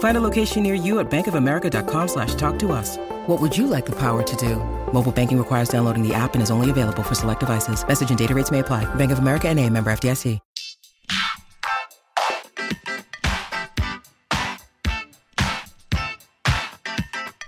Find a location near you at bankofamerica.com slash talk to us. What would you like the power to do? Mobile banking requires downloading the app and is only available for select devices. Message and data rates may apply. Bank of America and a member FDIC.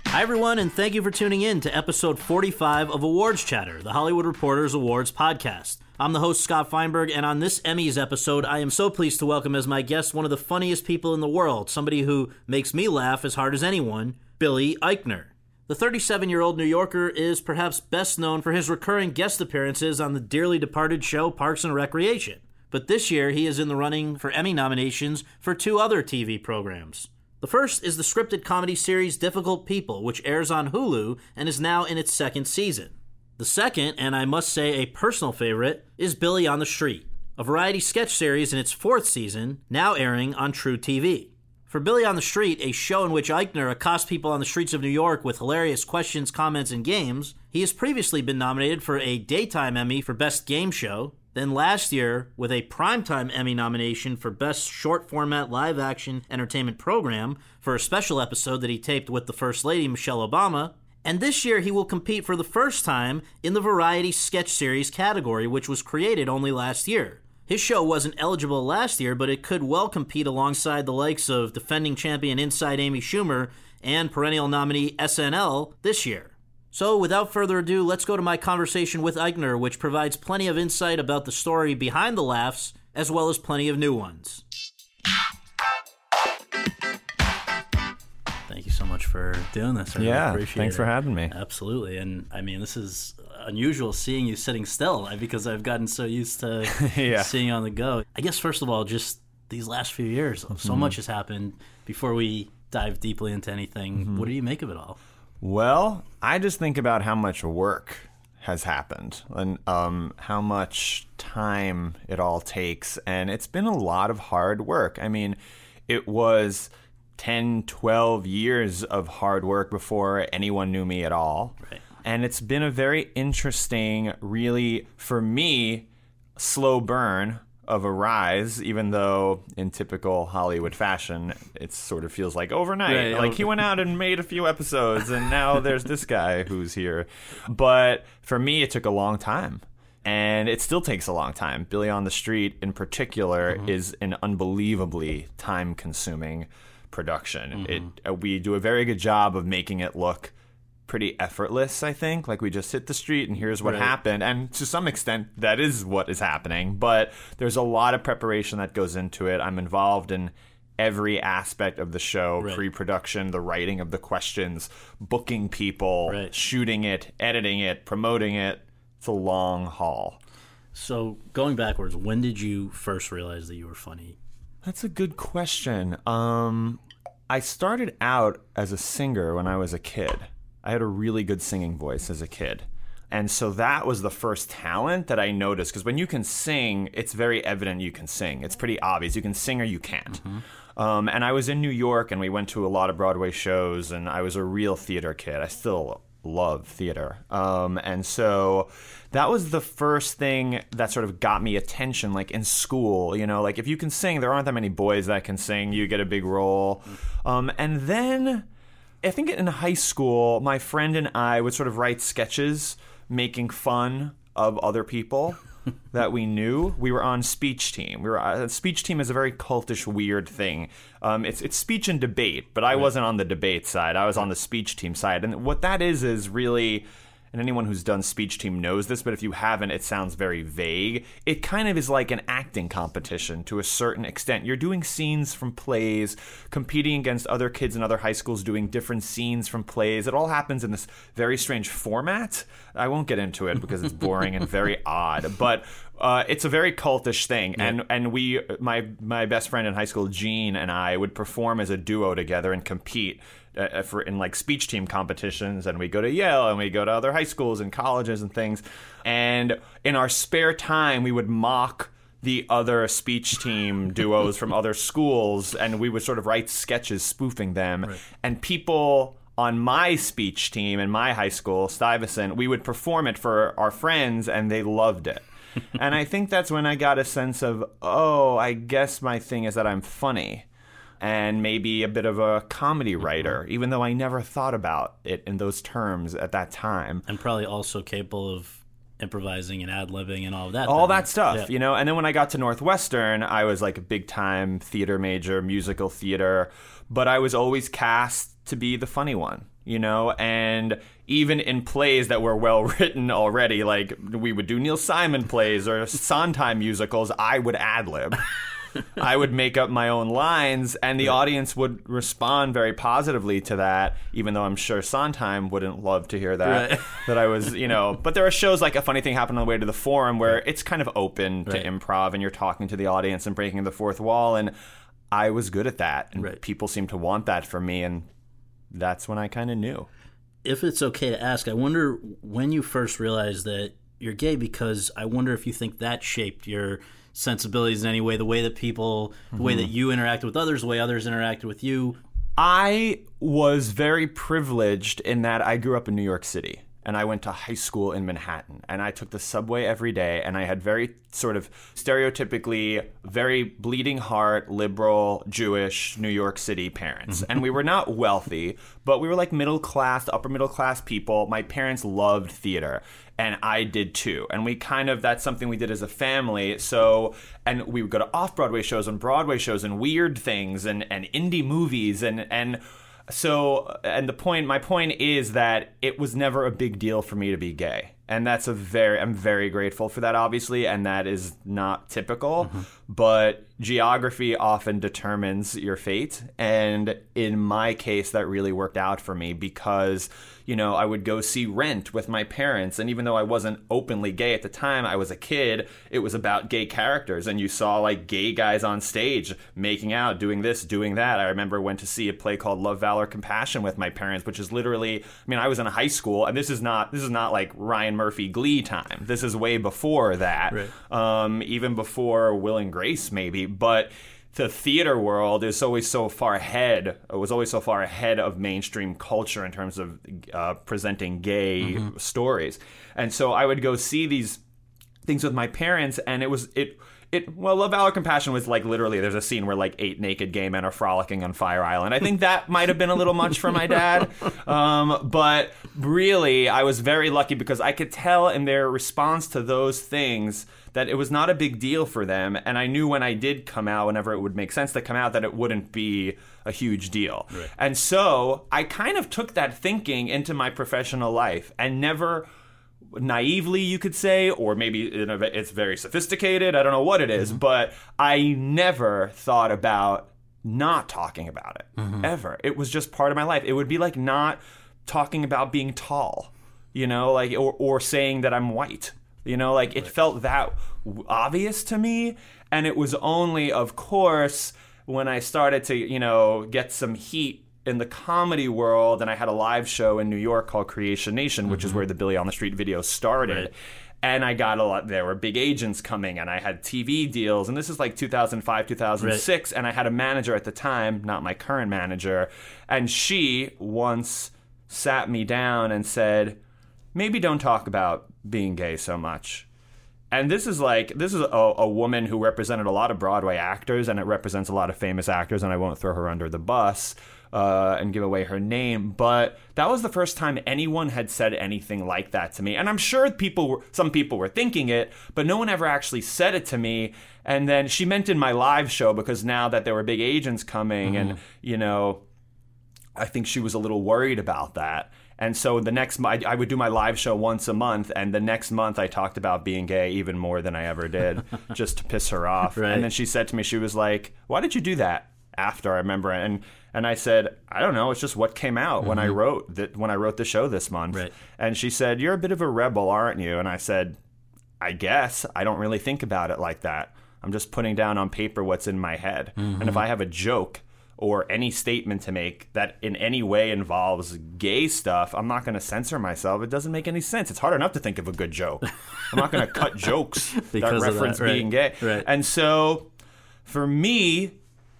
Hi, everyone, and thank you for tuning in to episode 45 of Awards Chatter, the Hollywood Reporters Awards podcast. I'm the host, Scott Feinberg, and on this Emmys episode, I am so pleased to welcome as my guest one of the funniest people in the world, somebody who makes me laugh as hard as anyone, Billy Eichner. The 37 year old New Yorker is perhaps best known for his recurring guest appearances on the dearly departed show Parks and Recreation. But this year, he is in the running for Emmy nominations for two other TV programs. The first is the scripted comedy series Difficult People, which airs on Hulu and is now in its second season. The second, and I must say a personal favorite, is Billy on the Street, a variety sketch series in its fourth season, now airing on truTV. For Billy on the Street, a show in which Eichner accosts people on the streets of New York with hilarious questions, comments, and games, he has previously been nominated for a Daytime Emmy for Best Game Show, then last year with a Primetime Emmy nomination for Best Short Format Live Action Entertainment Program for a special episode that he taped with the First Lady Michelle Obama. And this year he will compete for the first time in the Variety Sketch Series category, which was created only last year. His show wasn't eligible last year, but it could well compete alongside the likes of defending champion Inside Amy Schumer and perennial nominee SNL this year. So, without further ado, let's go to my conversation with Eichner, which provides plenty of insight about the story behind the laughs, as well as plenty of new ones. Thank you so much for doing this. I really Yeah, appreciate thanks it. for having me. Absolutely, and I mean, this is unusual seeing you sitting still because I've gotten so used to Yeah. seeing on the go. I guess first of all, just these last few years, so Mm-hmm. much has happened. Before we dive deeply into anything, Mm-hmm. what do you make of it all? Well, I just think about how much work has happened and um, how much time it all takes. And it's been a lot of hard work. I mean, it was 10, 12 years of hard work before anyone knew me at all. Right. And it's been a very interesting, really, for me, slow burn of a rise, even though in typical Hollywood fashion, it sort of feels like overnight. Right, like oh. he went out and made a few episodes, and now there's this guy who's here. But for me, it took a long time. And it still takes a long time. Billy on the Street, in particular, mm-hmm. is an unbelievably time consuming production. It uh, We do a very good job of making it look pretty effortless, I think. Like we just hit the street and here's what Right. happened. And to some extent, that is what is happening. But there's a lot of preparation that goes into it. I'm involved in every aspect of the show Right. pre production, the writing of the questions, booking people, Right. shooting it, editing it, promoting it. It's a long haul. So, going backwards, when did you first realize that you were funny? That's a good question. Um, I started out as a singer when I was a kid. I had a really good singing voice as a kid. And so that was the first talent that I noticed. Because when you can sing, it's very evident you can sing. It's pretty obvious. You can sing or you can't. Um, and I was in New York and we went to a lot of Broadway shows, and I was a real theater kid. I still love theater. Um, and so that was the first thing that sort of got me attention, like in school. You know, like if you can sing, there aren't that many boys that can sing. You get a big role. Um, and then I think in high school, my friend and I would sort of write sketches making fun of other people that we knew. We were on speech team. We were uh, speech team is a very cultish, weird thing. Um, it's it's speech and debate, but I wasn't on the debate side. I was on the speech team side, and what that is is really and anyone who's done speech team knows this, but if you haven't, it sounds very vague. It kind of is like an acting competition to a certain extent. You're doing scenes from plays, competing against other kids in other high schools doing different scenes from plays. It all happens in this very strange format. I won't get into it because it's boring and very odd, but uh, it's a very cultish thing, yeah. and and we, my my best friend in high school, Gene, and I would perform as a duo together and compete uh, for in like speech team competitions, and we go to Yale and we go to other high schools and colleges and things, and in our spare time we would mock the other speech team duos from other schools, and we would sort of write sketches spoofing them, right. and people on my speech team in my high school, Stuyvesant, we would perform it for our friends, and they loved it. and I think that's when I got a sense of, oh, I guess my thing is that I'm funny and maybe a bit of a comedy mm-hmm. writer, even though I never thought about it in those terms at that time. And probably also capable of improvising and ad libbing and all of that. All that stuff, yeah. you know. And then when I got to Northwestern, I was like a big time theater major, musical theater, but I was always cast to be the funny one, you know, and even in plays that were well written already, like we would do Neil Simon plays or Sondheim musicals, I would ad lib. I would make up my own lines, and the audience would respond very positively to that. Even though I'm sure Sondheim wouldn't love to hear that. Right. That I was, you know. But there are shows like a funny thing happened on the way to the forum where right. it's kind of open right. to improv, and you're talking to the audience and breaking the fourth wall, and I was good at that, and people seem to want that from me, and that's when I kind of knew. If it's okay to ask, I wonder when you first realized that you're gay because I wonder if you think that shaped your sensibilities in any way, the way that people, mm-hmm. the way that mm-hmm. you interacted with others, the way others interacted with you. I was very privileged in that I grew up in New York City and I went to high school in Manhattan and I took the subway every day and I had very sort of stereotypically very bleeding heart liberal Jewish New York City parents. Mm-hmm. and we were not wealthy but we were like middle class upper middle class people. My parents loved theater and I did too. And we kind of that's something we did as a family. So and we would go to off Broadway shows and Broadway shows and weird things and and indie movies and and so, and the point, my point is that it was never a big deal for me to be gay. And that's a very, I'm very grateful for that, obviously, and that is not typical. Mm-hmm. But geography often determines your fate. And in my case, that really worked out for me because you know, I would go see Rent with my parents. And even though I wasn't openly gay at the time, I was a kid, it was about gay characters. And you saw like gay guys on stage making out, doing this, doing that. I remember went to see a play called Love, Valor, Compassion with my parents, which is literally, I mean, I was in high school and this is not, this is not like Ryan Murphy Glee time. This is way before that. Right. Um, even before Will and Grace, maybe. But, the theater world is always so far ahead. It was always so far ahead of mainstream culture in terms of uh, presenting gay mm-hmm. stories. And so I would go see these things with my parents, and it was it. It, well, Love, Valor, Compassion was like literally. There's a scene where like eight naked gay men are frolicking on Fire Island. I think that might have been a little much for my dad, um, but really, I was very lucky because I could tell in their response to those things that it was not a big deal for them. And I knew when I did come out, whenever it would make sense to come out, that it wouldn't be a huge deal. Right. And so I kind of took that thinking into my professional life and never naively you could say or maybe it's very sophisticated i don't know what it is, mm-hmm. but i never thought about not talking about it mm-hmm. ever it was just part of my life it would be like not talking about being tall you know like or, or saying that i'm white you know, like it felt that obvious to me. And it was only, of course, when I started to, you know, get some heat in the comedy world and I had a live show in New York called Creation Nation, which mm-hmm. is where the Billy on the Street video started. Right. And I got a lot, there were big agents coming and I had TV deals. And this is like 2005, 2006. Right. And I had a manager at the time, not my current manager. And she once sat me down and said, maybe don't talk about being gay so much. And this is like this is a, a, woman who represented a lot of Broadway actors, and it represents a lot of famous actors. And I won't throw her under the bus uh, and give away her name, but that was the first time anyone had said anything like that to me. And I'm sure people, were, some people were thinking it, but no one ever actually said it to me. And then she meant in my live show because now that there were big agents coming, mm-hmm. and you know, I think she was a little worried about that And so the next, I, I would do my live show once a month, and the next month I talked about being gay even more than I ever did, just to piss her off. Right. And then she said to me, she was like, "Why did you do that?" After I remember, and and I said, "I don't know. It's just what came out when I mm-hmm. wrote that when I wrote the show this month." Right. And she said, "You're a bit of a rebel, aren't you?" And I said, I guess I don't really think about it like that. I'm just putting down on paper what's in my head. Mm-hmm. And if I have a joke or any statement to make that in any way involves gay stuff, I'm not going to censor myself. It doesn't make any sense. It's hard enough to think of a good joke. I'm not going to cut jokes that of that, reference right, being gay. right. And so for me,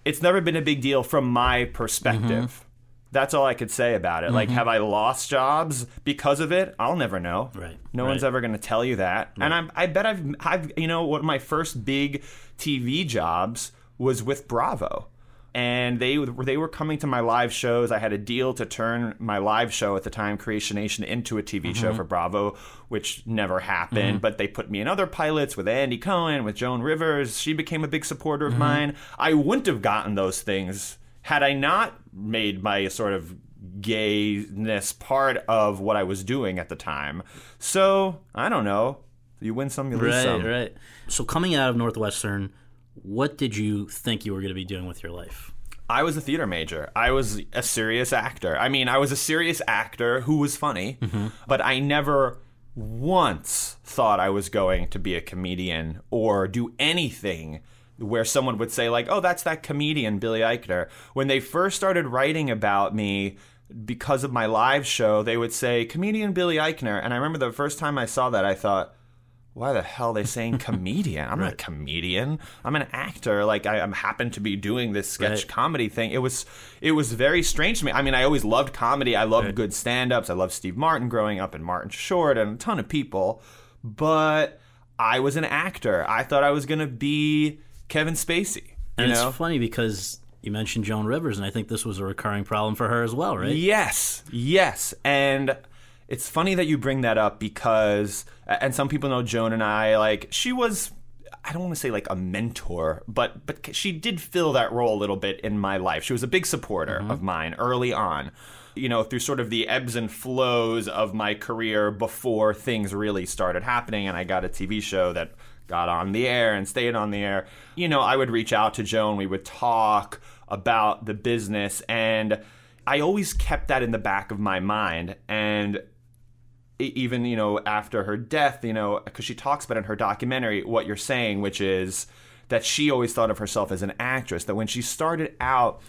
it's never been a big deal from my perspective. Mm-hmm. That's all I could say about it. Like, have I lost jobs because of it? I'll never know. Right, No one's ever going to tell you that. And I'm, I bet I've, I've, you know, one of my first big TV jobs was with Bravo. And they they were coming to my live shows. I had a deal to turn my live show at the time, Creation Nation, into a TV show mm-hmm. for Bravo, which never happened. Mm-hmm. But they put me in other pilots with Andy Cohen, with Joan Rivers. She became a big supporter of mm-hmm. mine. I wouldn't have gotten those things had I not made my sort of gayness part of what I was doing at the time. So I don't know. You win some, you lose Right, some. right. So coming out of Northwestern, what did you think you were going to be doing with your life? I was a theater major. I was a serious actor. I mean, I was a serious actor who was funny, mm-hmm. but I never once thought I was going to be a comedian or do anything where someone would say like, "Oh, that's that comedian Billy Eichner." When they first started writing about me because of my live show, they would say comedian Billy Eichner, and I remember the first time I saw that I thought, why the hell are they saying comedian? I'm not a comedian. I'm an actor. Like I, I'm happen to be doing this sketch Right. comedy thing. It was it was very strange to me. I mean, I always loved comedy. I loved good stand-ups. I loved Steve Martin growing up and Martin Short and a ton of people. But I was an actor. I thought I was gonna be Kevin Spacey. And you it's know? funny because you mentioned Joan Rivers, and I think this was a recurring problem for her as well, right? Yes, yes. And it's funny that you bring that up because, and some people know Joan and I, like, she was. I don't want to say like a mentor, but but she did fill that role a little bit in my life. She was a big supporter mm-hmm. of mine early on. You know, through sort of the ebbs and flows of my career before things really started happening and I got a TV show that got on the air and stayed on the air. You know, I would reach out to Joan, we would talk about the business and I always kept that in the back of my mind and even you know after her death you know because she talks about in her documentary what you're saying which is that she always thought of herself as an actress that when she started out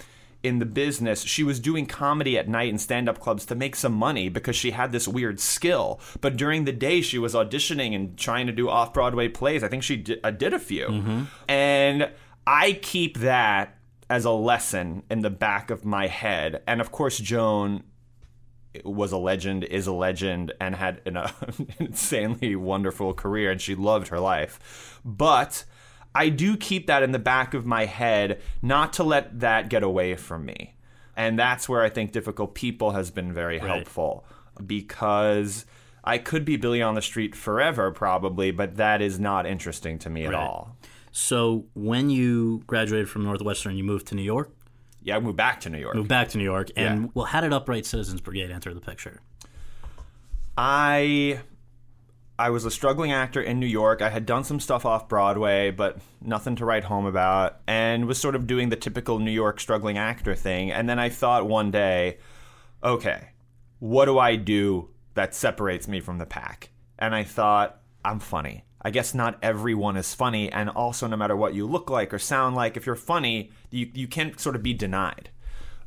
in the business she was doing comedy at night in stand-up clubs to make some money because she had this weird skill. But during the day she was auditioning and trying to do off-broadway plays. I think she did, uh, did a few. And i keep that as a lesson in the back of my head. And of course joan was a legend, is a legend, and had an uh, insanely wonderful career, and she loved her life. But I do keep that in the back of my head, not to let that get away from me. And that's where I think Difficult People has been very helpful because I could be Billy on the Street forever, probably, but that is not interesting to me at all. So when you graduated from Northwestern, you moved to New York, Yeah, I moved back to New York. moved back to New York, and Yeah. well, how did Upright Citizens Brigade enter the picture? I I was a struggling actor in New York. I had done some stuff off Broadway, but nothing to write home about, and was sort of doing the typical New York struggling actor thing. And then I thought one day, okay, what do I do that separates me from the pack? And I thought, I'm funny. I guess not everyone is funny, and also no matter what you look like or sound like, if you're funny, you you can't sort of be denied.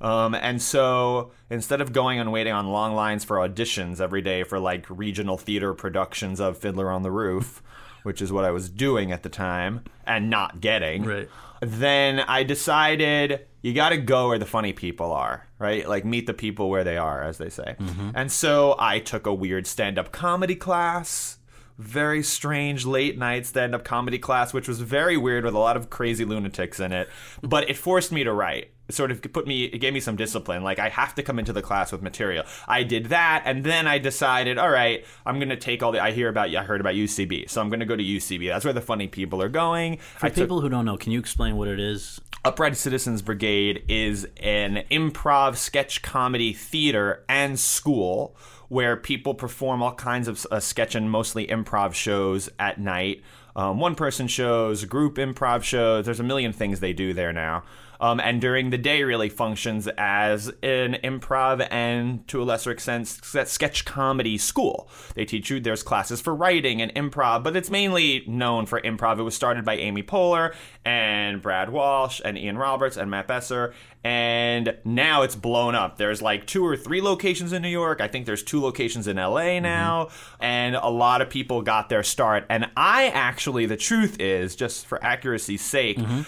Um, and so instead of going and waiting on long lines for auditions every day for like regional theater productions of Fiddler on the Roof, which is what I was doing at the time and not getting, Right. then I decided you got to go where the funny people are, right? Like meet the people where they are, as they say. And so I took a weird stand up comedy class. Very strange late nights night stand up comedy class, which was very weird with a lot of crazy lunatics in it. But it forced me to write. It sort of put me, it gave me some discipline. Like, I have to come into the class with material. I did that, and then I decided, all right, I'm going to take all the, I hear about, I heard about UCB, so I'm going to go to UCB. That's where the funny people are going. For I took- people who don't know, can you explain what it is? Upright Citizens Brigade is an improv sketch comedy theater and school where people perform all kinds of uh, sketch and mostly improv shows at night. Um, one person shows, group improv shows. There's a million things they do there now. Um, and during the day, really functions as an improv and to a lesser extent sketch comedy school. They teach you there's classes for writing and improv, but it's mainly known for improv. It was started by Amy Poehler and Brad Walsh and Ian Roberts and Matt Besser, and now it's blown up. There's like two or three locations in New York. I think there's two locations in LA now, mm-hmm. and a lot of people got their start. And I actually, the truth is, just for accuracy's sake. Mm-hmm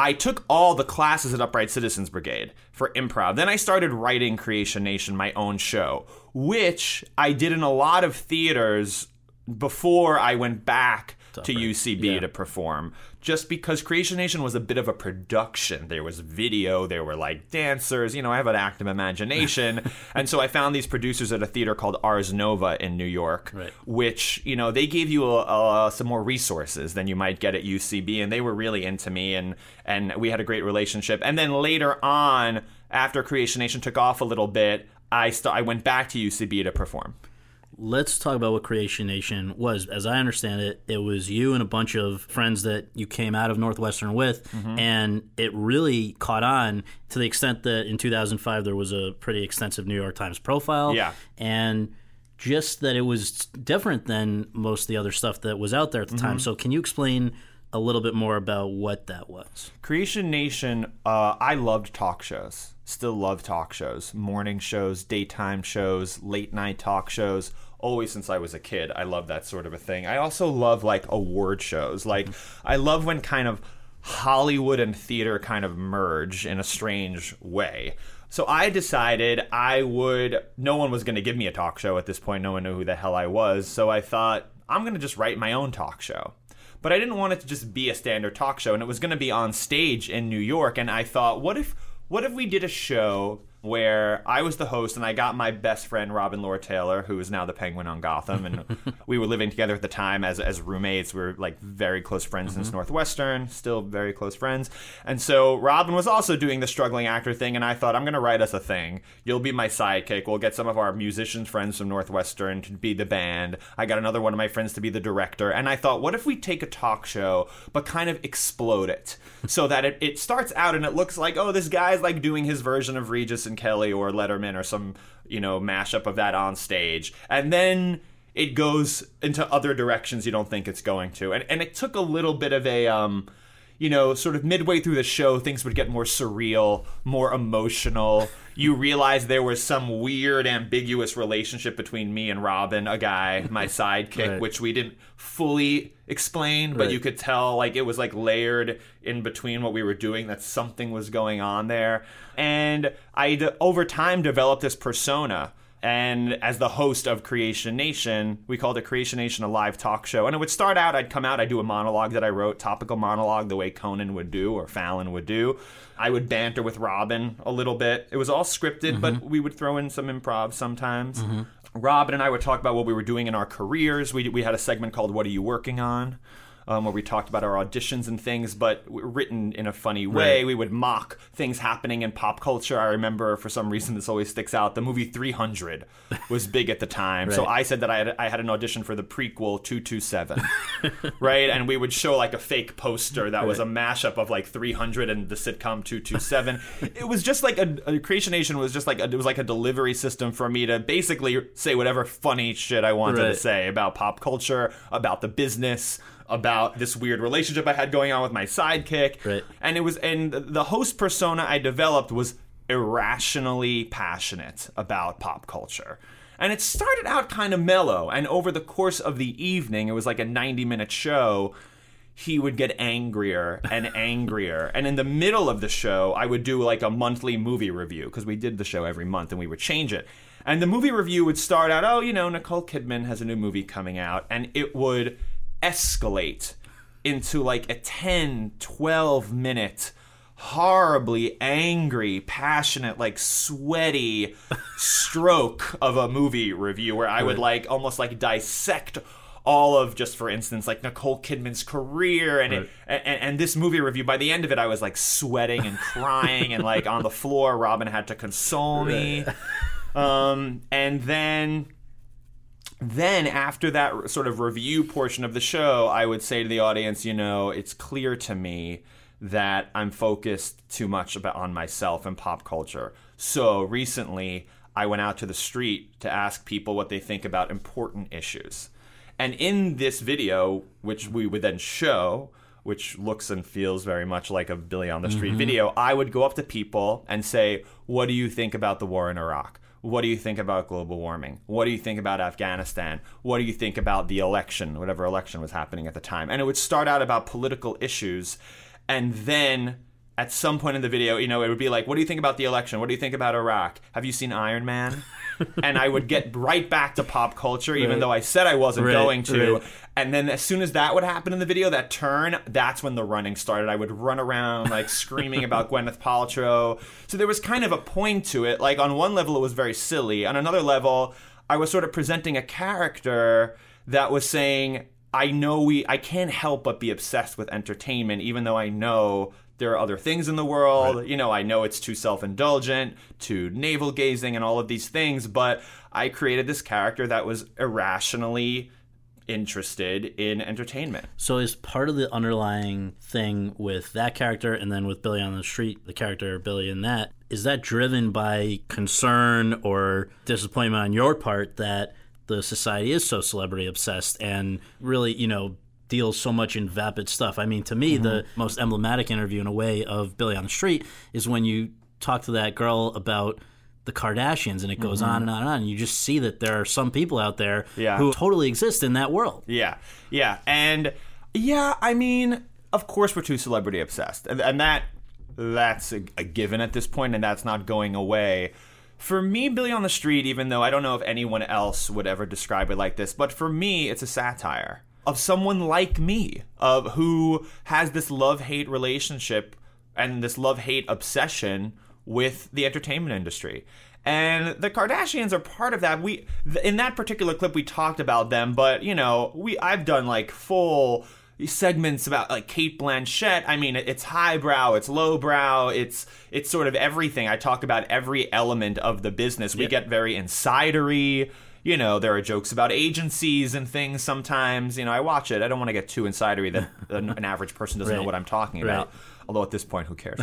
I took all the classes at Upright Citizens Brigade for improv. Then I started writing Creation Nation, my own show, which I did in a lot of theaters before I went back to UCB yeah. to perform just because Creation Nation was a bit of a production. There was video, there were like dancers, you know, I have an active imagination. and so I found these producers at a theater called Ars Nova in New York, right. which, you know, they gave you a, a, some more resources than you might get at UCB. And they were really into me and, and we had a great relationship. And then later on, after Creation Nation took off a little bit, I, st- I went back to UCB to perform let's talk about what Creation Nation was. As I understand it, it was you and a bunch of friends that you came out of Northwestern with, mm-hmm. and it really caught on to the extent that in 2005 there was a pretty extensive New York Times profile. Yeah. And just that it was different than most of the other stuff that was out there at the mm-hmm. time. So, can you explain a little bit more about what that was? Creation Nation, uh, I loved talk shows. Still love talk shows, morning shows, daytime shows, late night talk shows always since I was a kid. I love that sort of a thing. I also love like award shows. Like I love when kind of Hollywood and theater kind of merge in a strange way. So I decided I would no one was going to give me a talk show at this point. No one knew who the hell I was. So I thought I'm going to just write my own talk show. But I didn't want it to just be a standard talk show and it was going to be on stage in New York and I thought what if what if we did a show where I was the host and I got my best friend Robin Lord Taylor, who is now the Penguin on Gotham, and we were living together at the time as as roommates. We were like very close friends mm-hmm. since Northwestern, still very close friends. And so Robin was also doing the struggling actor thing, and I thought I'm gonna write us a thing. You'll be my sidekick. We'll get some of our musicians friends from Northwestern to be the band. I got another one of my friends to be the director, and I thought, what if we take a talk show but kind of explode it so that it, it starts out and it looks like oh this guy's like doing his version of Regis Kelly or Letterman or some you know mashup of that on stage, and then it goes into other directions you don't think it's going to, and and it took a little bit of a um, you know, sort of midway through the show, things would get more surreal, more emotional. You realize there was some weird, ambiguous relationship between me and Robin, a guy, my sidekick, right. which we didn't fully explain, but right. you could tell like it was like layered in between what we were doing that something was going on there. And I over time developed this persona and as the host of Creation Nation, we called it Creation Nation a live talk show. And it would start out, I'd come out, I'd do a monologue that I wrote, topical monologue, the way Conan would do or Fallon would do. I would banter with Robin a little bit. It was all scripted, mm-hmm. but we would throw in some improv sometimes. Mm-hmm. Robin and I would talk about what we were doing in our careers. We, we had a segment called What Are You Working On? Um, where we talked about our auditions and things, but written in a funny way. Right. We would mock things happening in pop culture. I remember, for some reason, this always sticks out. The movie 300 was big at the time, right. so I said that I had I had an audition for the prequel 227, right? And we would show like a fake poster that right. was a mashup of like 300 and the sitcom 227. it was just like a, a Creation Nation was just like a, it was like a delivery system for me to basically say whatever funny shit I wanted to say about pop culture, about the business about this weird relationship I had going on with my sidekick. Right. And it was and the host persona I developed was irrationally passionate about pop culture. And it started out kind of mellow, and over the course of the evening, it was like a 90 minute show. He would get angrier and angrier. and in the middle of the show, I would do like a monthly movie review because we did the show every month and we would change it. And the movie review would start out, oh, you know, Nicole Kidman has a new movie coming out. And it would escalate into like a 10, 12 minute horribly angry, passionate, like sweaty stroke of a movie review where I would like almost like dissect all of just for instance like Nicole Kidman's career and, right. it, and and this movie review. By the end of it I was like sweating and crying and like on the floor. Robin had to console me. Um and then then after that sort of review portion of the show, I would say to the audience, you know, it's clear to me that I'm focused too much about on myself and pop culture. So recently, I went out to the street to ask people what they think about important issues. And in this video, which we would then show, which looks and feels very much like a Billy on the Street mm-hmm. video, I would go up to people and say, What do you think about the war in Iraq? What do you think about global warming? What do you think about Afghanistan? What do you think about the election, whatever election was happening at the time? And it would start out about political issues. And then at some point in the video, you know, it would be like, What do you think about the election? What do you think about Iraq? Have you seen Iron Man? and I would get right back to pop culture, even Right. though I said I wasn't Right, going to. right. And then as soon as that would happen in the video, that turn, that's when the running started. I would run around like screaming about Gwyneth Paltrow. So there was kind of a point to it. Like on one level, it was very silly. On another level, I was sort of presenting a character that was saying, I know we, I can't help but be obsessed with entertainment, even though I know there are other things in the world. You know, I know it's too self indulgent, too navel gazing, and all of these things, but I created this character that was irrationally interested in entertainment. So is part of the underlying thing with that character and then with Billy on the Street, the character Billy in that, is that driven by concern or disappointment on your part that the society is so celebrity obsessed and really, you know, deals so much in vapid stuff. I mean, to me, the mm-hmm. most emblematic interview in a way of Billy on the Street is when you talk to that girl about the Kardashians and it goes mm-hmm. on and on and on. And you just see that there are some people out there Yeah. who totally exist in that world. Yeah, yeah, and yeah, I mean, of course, we're too celebrity obsessed, and, and that that's a, a given at this point, and that's not going away. For me, Billy on the Street, even though I don't know if anyone else would ever describe it like this, but for me, it's a satire of someone like me, of who has this love hate relationship and this love hate obsession with the entertainment industry. And the Kardashians are part of that. We in that particular clip we talked about them, but you know, we I've done like full segments about like Cate Blanchett. I mean, it's highbrow, it's lowbrow, it's it's sort of everything. I talk about every element of the business. We get very insidery. You know, there are jokes about agencies and things sometimes. You know, I watch it. I don't want to get too insidery that an, average person doesn't know what I'm talking about. Right. Although at this point, who cares?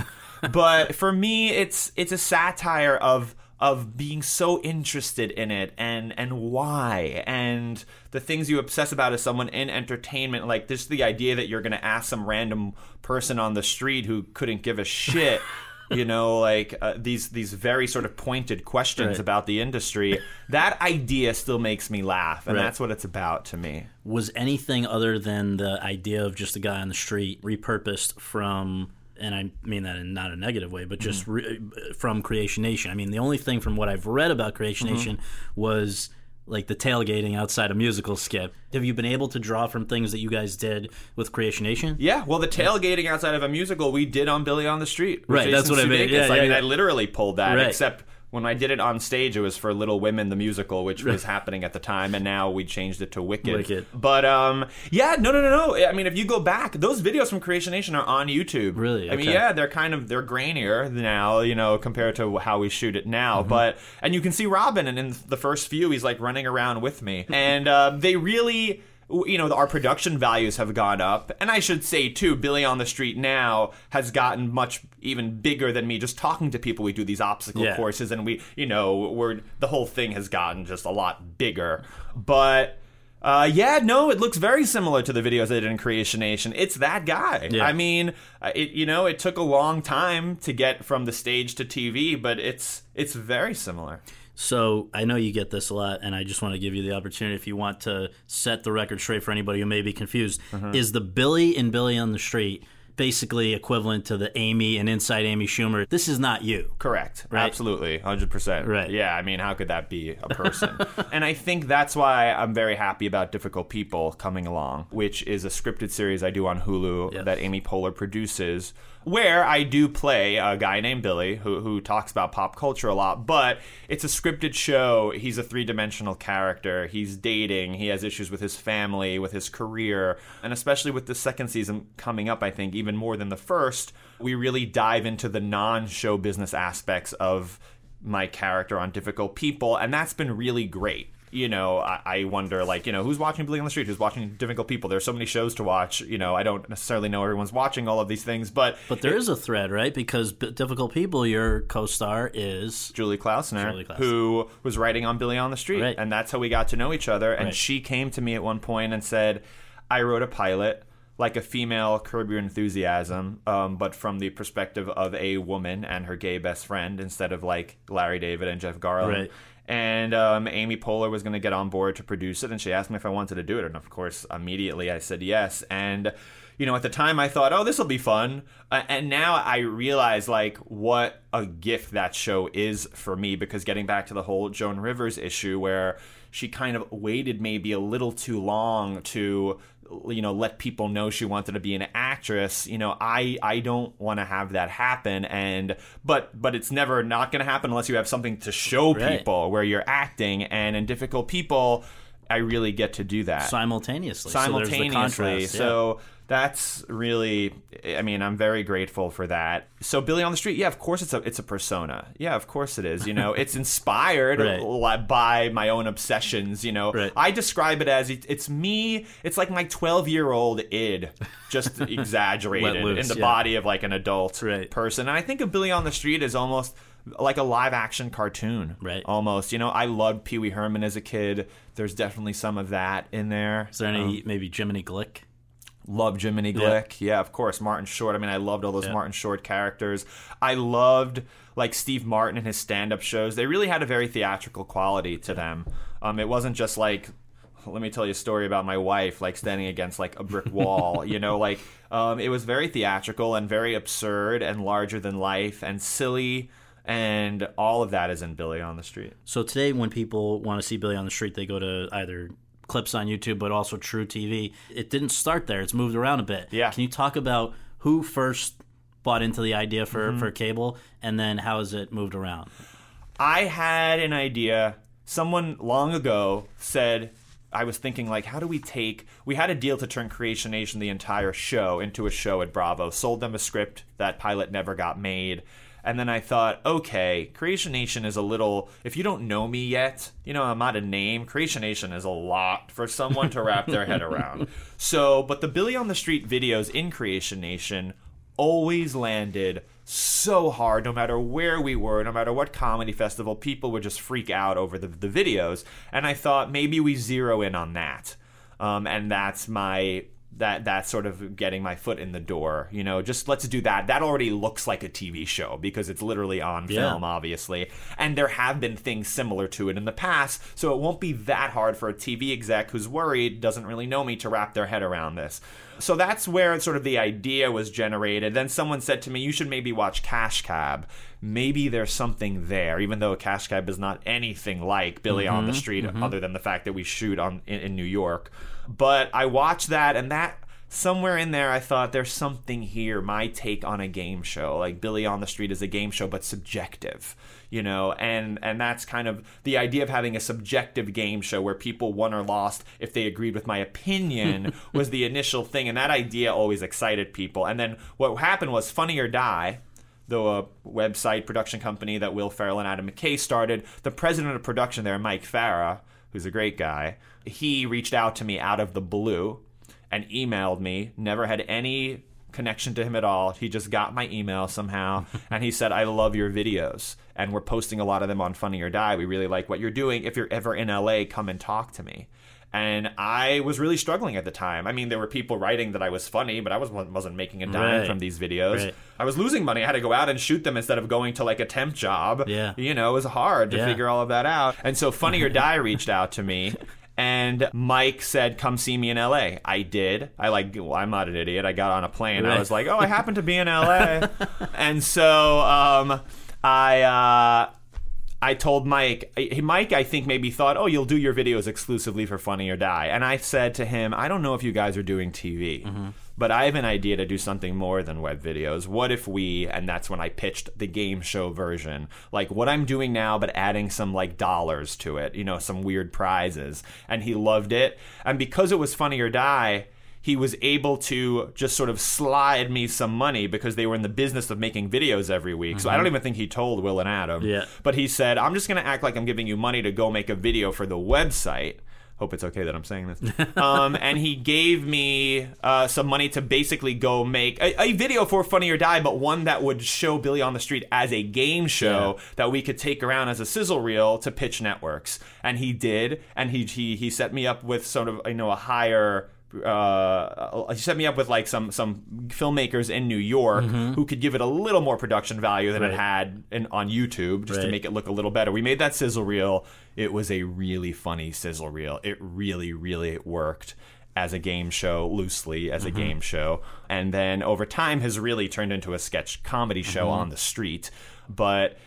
but for me, it's it's a satire of of being so interested in it and and why and the things you obsess about as someone in entertainment like just the idea that you're going to ask some random person on the street who couldn't give a shit you know like uh, these these very sort of pointed questions Right. about the industry that idea still makes me laugh and Right. that's what it's about to me was anything other than the idea of just a guy on the street repurposed from and I mean that in not a negative way, but just re- from Creation Nation. I mean, the only thing from what I've read about Creation Nation was like the tailgating outside a musical skit. Have you been able to draw from things that you guys did with Creation Nation? Yeah, well, the tailgating outside of a musical we did on Billy on the Street. Right, that's Jason what I mean. Sudeikis. Yeah, I yeah, mean, yeah. I literally pulled that, Right. except when I did it on stage, it was for Little Women, the musical, which was happening at the time, and now we changed it to Wicked. Wicked. But um, yeah, no, no, no, no. I mean, if you go back, those videos from Creation Nation are on YouTube. Really? I mean, Okay. yeah, they're kind of they're grainier now, you know, compared to how we shoot it now. Mm-hmm. But and you can see Robin, and in the first few, he's like running around with me, and um, they really you know our production values have gone up and i should say too billy on the street now has gotten much even bigger than me just talking to people we do these obstacle Yeah. courses and we you know we're the whole thing has gotten just a lot bigger but uh, yeah, no, it looks very similar to the videos I did in Creation Nation. It's that guy. Yeah. I mean, uh, it you know, it took a long time to get from the stage to TV, but it's it's very similar. So I know you get this a lot, and I just want to give you the opportunity if you want to set the record straight for anybody who may be confused. Mm-hmm. Is the Billy in Billy on the Street basically equivalent to the Amy and Inside Amy Schumer? This is not you. Correct. Right. Absolutely. 100%. Right. Yeah, I mean, how could that be a person? and I think that's why I'm very happy about Difficult People coming along, which is a scripted series I do on Hulu Yes. that Amy Poehler produces, where I do play a guy named Billy who, who talks about pop culture a lot, but it's a scripted show. He's a three dimensional character. He's dating. He has issues with his family, with his career, and especially with the second season coming up, I think, even more than the first, we really dive into the non show business aspects of my character on difficult people and that's been really great you know, I, I wonder, like, you know, who's watching Billy on the Street? Who's watching Difficult People? There's so many shows to watch. You know, I don't necessarily know everyone's watching all of these things, but But there is a thread, right? Because B- Difficult People, your co-star is Julie Klausner, Julie Klausner. who was writing on Billy on the Street, Right. and that's how we got to know each other. And Right. she came to me at one point and said, "I wrote a pilot." Like a female Curb Your Enthusiasm, um, but from the perspective of a woman and her gay best friend instead of like Larry David and Jeff Garlin. Right. And um, Amy Poehler was going to get on board to produce it, and she asked me if I wanted to do it. And of course, immediately I said yes. And you know, at the time I thought, oh, this will be fun. Uh, and now I realize like what a gift that show is for me because getting back to the whole Joan Rivers issue where she kind of waited maybe a little too long to you know let people know she wanted to be an actress you know i i don't want to have that happen and but but it's never not going to happen unless you have something to show Right. people where you're acting and in difficult people i really get to do that simultaneously. So the simultaneously. contrast, yeah. So that's really I mean, I'm very grateful for that. So Billy on the Street, yeah, of course it's a it's a persona. Yeah, of course it is. You know, it's inspired Right. by my own obsessions, you know. Right. I describe it as it, it's me, it's like my 12-year-old id just exaggerated loose, in the yeah. body of like an adult Right. person. And I think of Billy on the Street as almost like a live action cartoon. Right. Almost. You know, I loved Pee Wee Herman as a kid. There's definitely some of that in there. Is there any um, maybe Jiminy Glick? Love Jiminy Yeah. Glick. Yeah. of course. Martin Short. I mean, I loved all those Yeah. Martin Short characters. I loved like Steve Martin and his stand-up shows. They really had a very theatrical quality to them. Um, it wasn't just like, let me tell you a story about my wife, like standing against like a brick wall. you know, like um, it was very theatrical and very absurd and larger than life and silly. And all of that is in Billy on the Street. So today, when people want to see Billy on the Street, they go to either clips on YouTube, but also truTV. It didn't start there; it's moved around a bit. Yeah. Can you talk about who first bought into the idea for Mm-hmm. for cable, and then how has it moved around? I had an idea. Someone long ago said, I was thinking, like, how do we take. We had a deal to turn Creation Nation, the entire show, into a show at Bravo. Sold them a script. That pilot never got made. And then I thought, okay, Creation Nation is a little. If you don't know me yet, you know, I'm not a name. Creation Nation is a lot for someone to wrap their head around. So, but the Billy on the Street videos in Creation Nation always landed so hard no matter where we were no matter what comedy festival people would just freak out over the, the videos and i thought maybe we zero in on that um, and that's my that that's sort of getting my foot in the door you know just let's do that. That already looks like a tv show because it's literally on Yeah. film obviously. And there have been things similar to it in the past so it won't be that hard for a tv exec who's worried doesn't really know me to wrap their head around this so that's where sort of the idea was generated. Then someone said to me you should maybe watch cash cab. Maybe there's something there even though cash cab is not anything like billy on the mm-hmm. street mm-hmm. other than the fact that we shoot on in, in new york. But i watched that and that somewhere in there i thought there's something here my take on a game show. Like billy on the street is a game show but subjective you know and and that's kind of the idea of having a subjective game show where people won or lost if they agreed with my opinion was the initial thing and that idea always excited people and then what happened was funny or die the uh, website production company that Will Ferrell and Adam McKay started, the president of production there, Mike Farah, who's a great guy, he reached out to me out of the blue and emailed me. Never had any connection to him at all. He just got my email somehow and he said, I love your videos. And we're posting a lot of them on Funny or Die. We really like what you're doing. If you're ever in LA, come and talk to me. And I was really struggling at the time. I mean, there were people writing that I was funny, but I was, wasn't making a dime Right. from these videos. Right. I was losing money. I had to go out and shoot them instead of going to like a temp job. Yeah. You know, it was hard to Yeah. figure all of that out. And so Funny or Die reached out to me. And Mike said, "Come see me in L.A." I did. I like. Well, I'm not an idiot. I got on a plane. I was like, "Oh, I happen to be in L.A." and so um, I uh, I told Mike. Mike, I think maybe thought, "Oh, you'll do your videos exclusively for Funny or Die." And I said to him, "I don't know if you guys are doing TV." But I have an idea to do something more than web videos. What if we, and that's when I pitched the game show version, like what I'm doing now, but adding some like dollars to it, you know, some weird prizes. And he loved it. And because it was Funny or Die, he was able to just sort of slide me some money because they were in the business of making videos every week. So I mm-hmm. don't even think he told Will and Adam. Yeah. But he said, I'm just going to act like I'm giving you money to go make a video for the website. Hope it's okay that I'm saying this. um, and he gave me uh, some money to basically go make a, a video for Funny or Die, but one that would show Billy on the Street as a game show that we could take around as a sizzle reel to pitch networks. And he did, and he he he set me up with sort of you know a higher uh, he set me up with like some some filmmakers in New York who could give it a little more production value than it Mm-hmm. Had in, on YouTube, just to make it look a little better. We made that sizzle reel. It was a really funny sizzle reel. It really, really worked as a game show, loosely as a Mm-hmm. game show, and then over time has really turned into a sketch comedy show Mm-hmm. on the street. But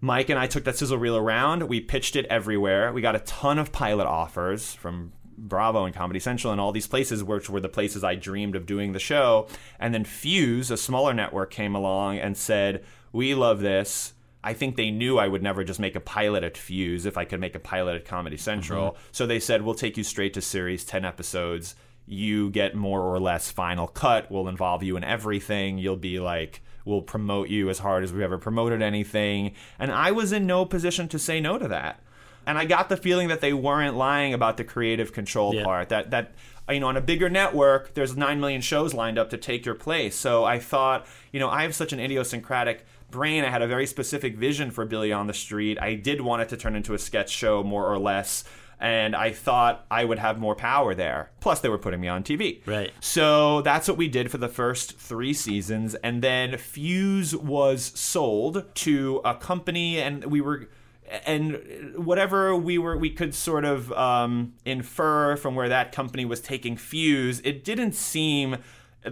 Mike and I took that sizzle reel around. We pitched it everywhere. We got a ton of pilot offers from Bravo and Comedy Central and all these places, which were the places I dreamed of doing the show. And then Fuse, a smaller network, came along and said, We love this. I think they knew I would never just make a pilot at Fuse if I could make a pilot at Comedy Central. Mm-hmm. So they said, We'll take you straight to series, 10 episodes. You get more or less final cut. We'll involve you in everything. You'll be like, we'll promote you as hard as we've ever promoted anything. And I was in no position to say no to that. And I got the feeling that they weren't lying about the creative control Yeah. part. That that you know, on a bigger network, there's nine million shows lined up to take your place. So I thought, you know, I have such an idiosyncratic brain. I had a very specific vision for Billy on the Street. I did want it to turn into a sketch show, more or less. And I thought I would have more power there. Plus, they were putting me on TV. Right. So that's what we did for the first three seasons. And then Fuse was sold to a company, and we were. And whatever we were, we could sort of um, infer from where that company was taking Fuse. It didn't seem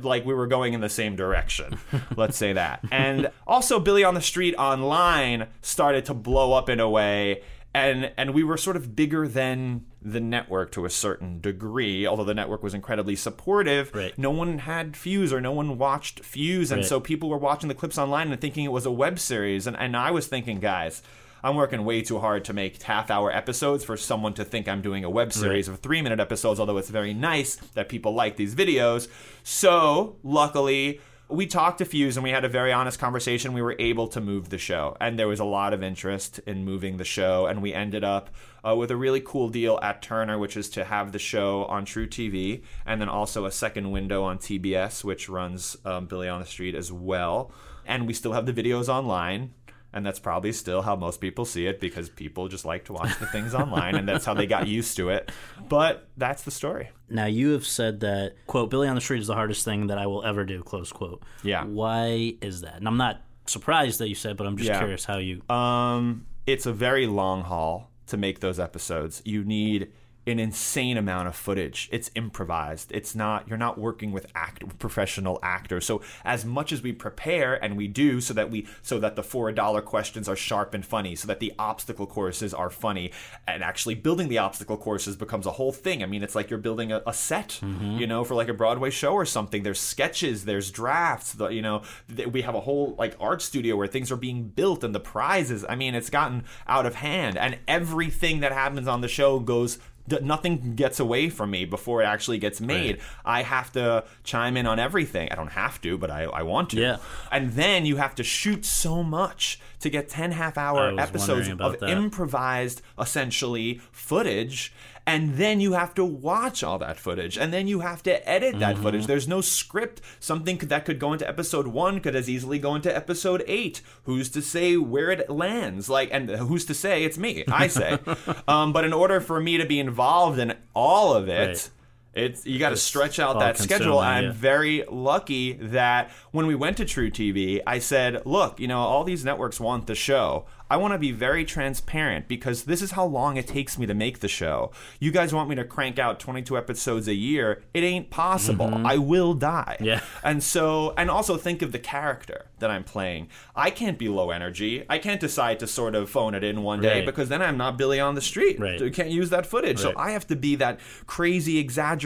like we were going in the same direction. let's say that. And also, Billy on the Street online started to blow up in a way, and and we were sort of bigger than the network to a certain degree. Although the network was incredibly supportive, Right. no one had Fuse or no one watched Fuse, and Right. so people were watching the clips online and thinking it was a web series. And and I was thinking, guys. I'm working way too hard to make half hour episodes for someone to think I'm doing a web series of three minute episodes, although it's very nice that people like these videos. So, luckily, we talked to Fuse and we had a very honest conversation. We were able to move the show, and there was a lot of interest in moving the show. And we ended up uh, with a really cool deal at Turner, which is to have the show on truTV, and then also a second window on TBS, which runs um, Billy on the Street as well. And we still have the videos online. And that's probably still how most people see it because people just like to watch the things online, and that's how they got used to it. But that's the story. Now you have said that quote Billy on the Street is the hardest thing that I will ever do close quote. Yeah. Why is that? And I'm not surprised that you said, but I'm just Yeah. curious how you. Um, it's a very long haul to make those episodes. You need an insane amount of footage. It's improvised. It's not you're not working with act professional actors. So as much as we prepare and we do so that we so that the four dollar questions are sharp and funny, so that the obstacle courses are funny, and actually building the obstacle courses becomes a whole thing. I mean, it's like you're building a, a set, mm-hmm. you know, for like a Broadway show or something. There's sketches, there's drafts, the, you know, th- we have a whole like art studio where things are being built and the prizes. I mean, it's gotten out of hand, and everything that happens on the show goes nothing gets away from me before it actually gets made. I have to chime in on everything. I don't have to, but I, I want to. Yeah. And then you have to shoot so much to get 10 half hour episodes of that. improvised, essentially, footage. And then you have to watch all that footage, and then you have to edit that Mm-hmm. footage. There's no script. Something that could go into episode one could as easily go into episode eight. Who's to say where it lands? Like, and who's to say it's me? I say. um, but in order for me to be involved in all of it, Right. It's you got to stretch out that schedule. I'm yeah. very lucky that when we went to truTV, I said, "Look, you know, all these networks want the show. I want to be very transparent because this is how long it takes me to make the show. You guys want me to crank out 22 episodes a year? It ain't possible. I will die." Mm-hmm. Yeah. And so, and also think of the character that I'm playing. I can't be low energy. I can't decide to sort of phone it in one day Right. because then I'm not Billy on the street. Right. You can't use that footage. So I have to be that crazy, exaggerated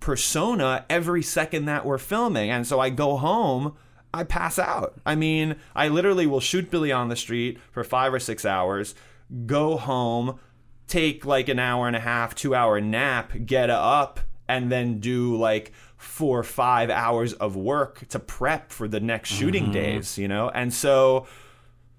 persona every second that we're filming. And so I go home. I pass out. I mean, I literally will shoot Billy on the street for five or six hours, go home, take like an hour and a half, two hour nap, get up, and then do like four or five hours of work to prep for the next shooting Mm-hmm. days, you know? And so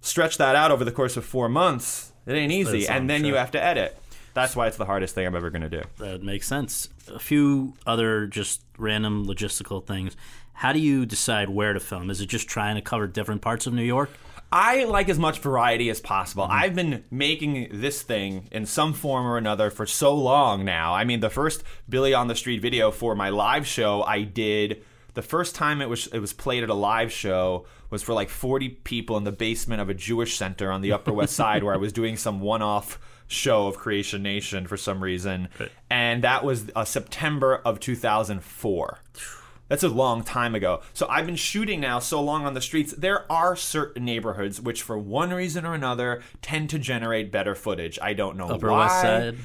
stretch that out over the course of four months. It ain't easy. And then you have to edit. That's why it's the hardest thing I'm ever going to do. That makes sense. A few other just random logistical things. How do you decide where to film? Is it just trying to cover different parts of New York? I like as much variety as possible. Mm-hmm. I've been making this thing in some form or another for so long now. I mean, the first Billy on the Street video for my live show I did the first time it was it was played at a live show was for like 40 people in the basement of a Jewish center on the Upper West Side where I was doing some one-off show of Creation Nation for some reason. And that was uh, September of 2004. That's a long time ago. So I've been shooting now so long on the streets. There are certain neighborhoods which, for one reason or another, tend to generate better footage. I don't know Upper why. West Side?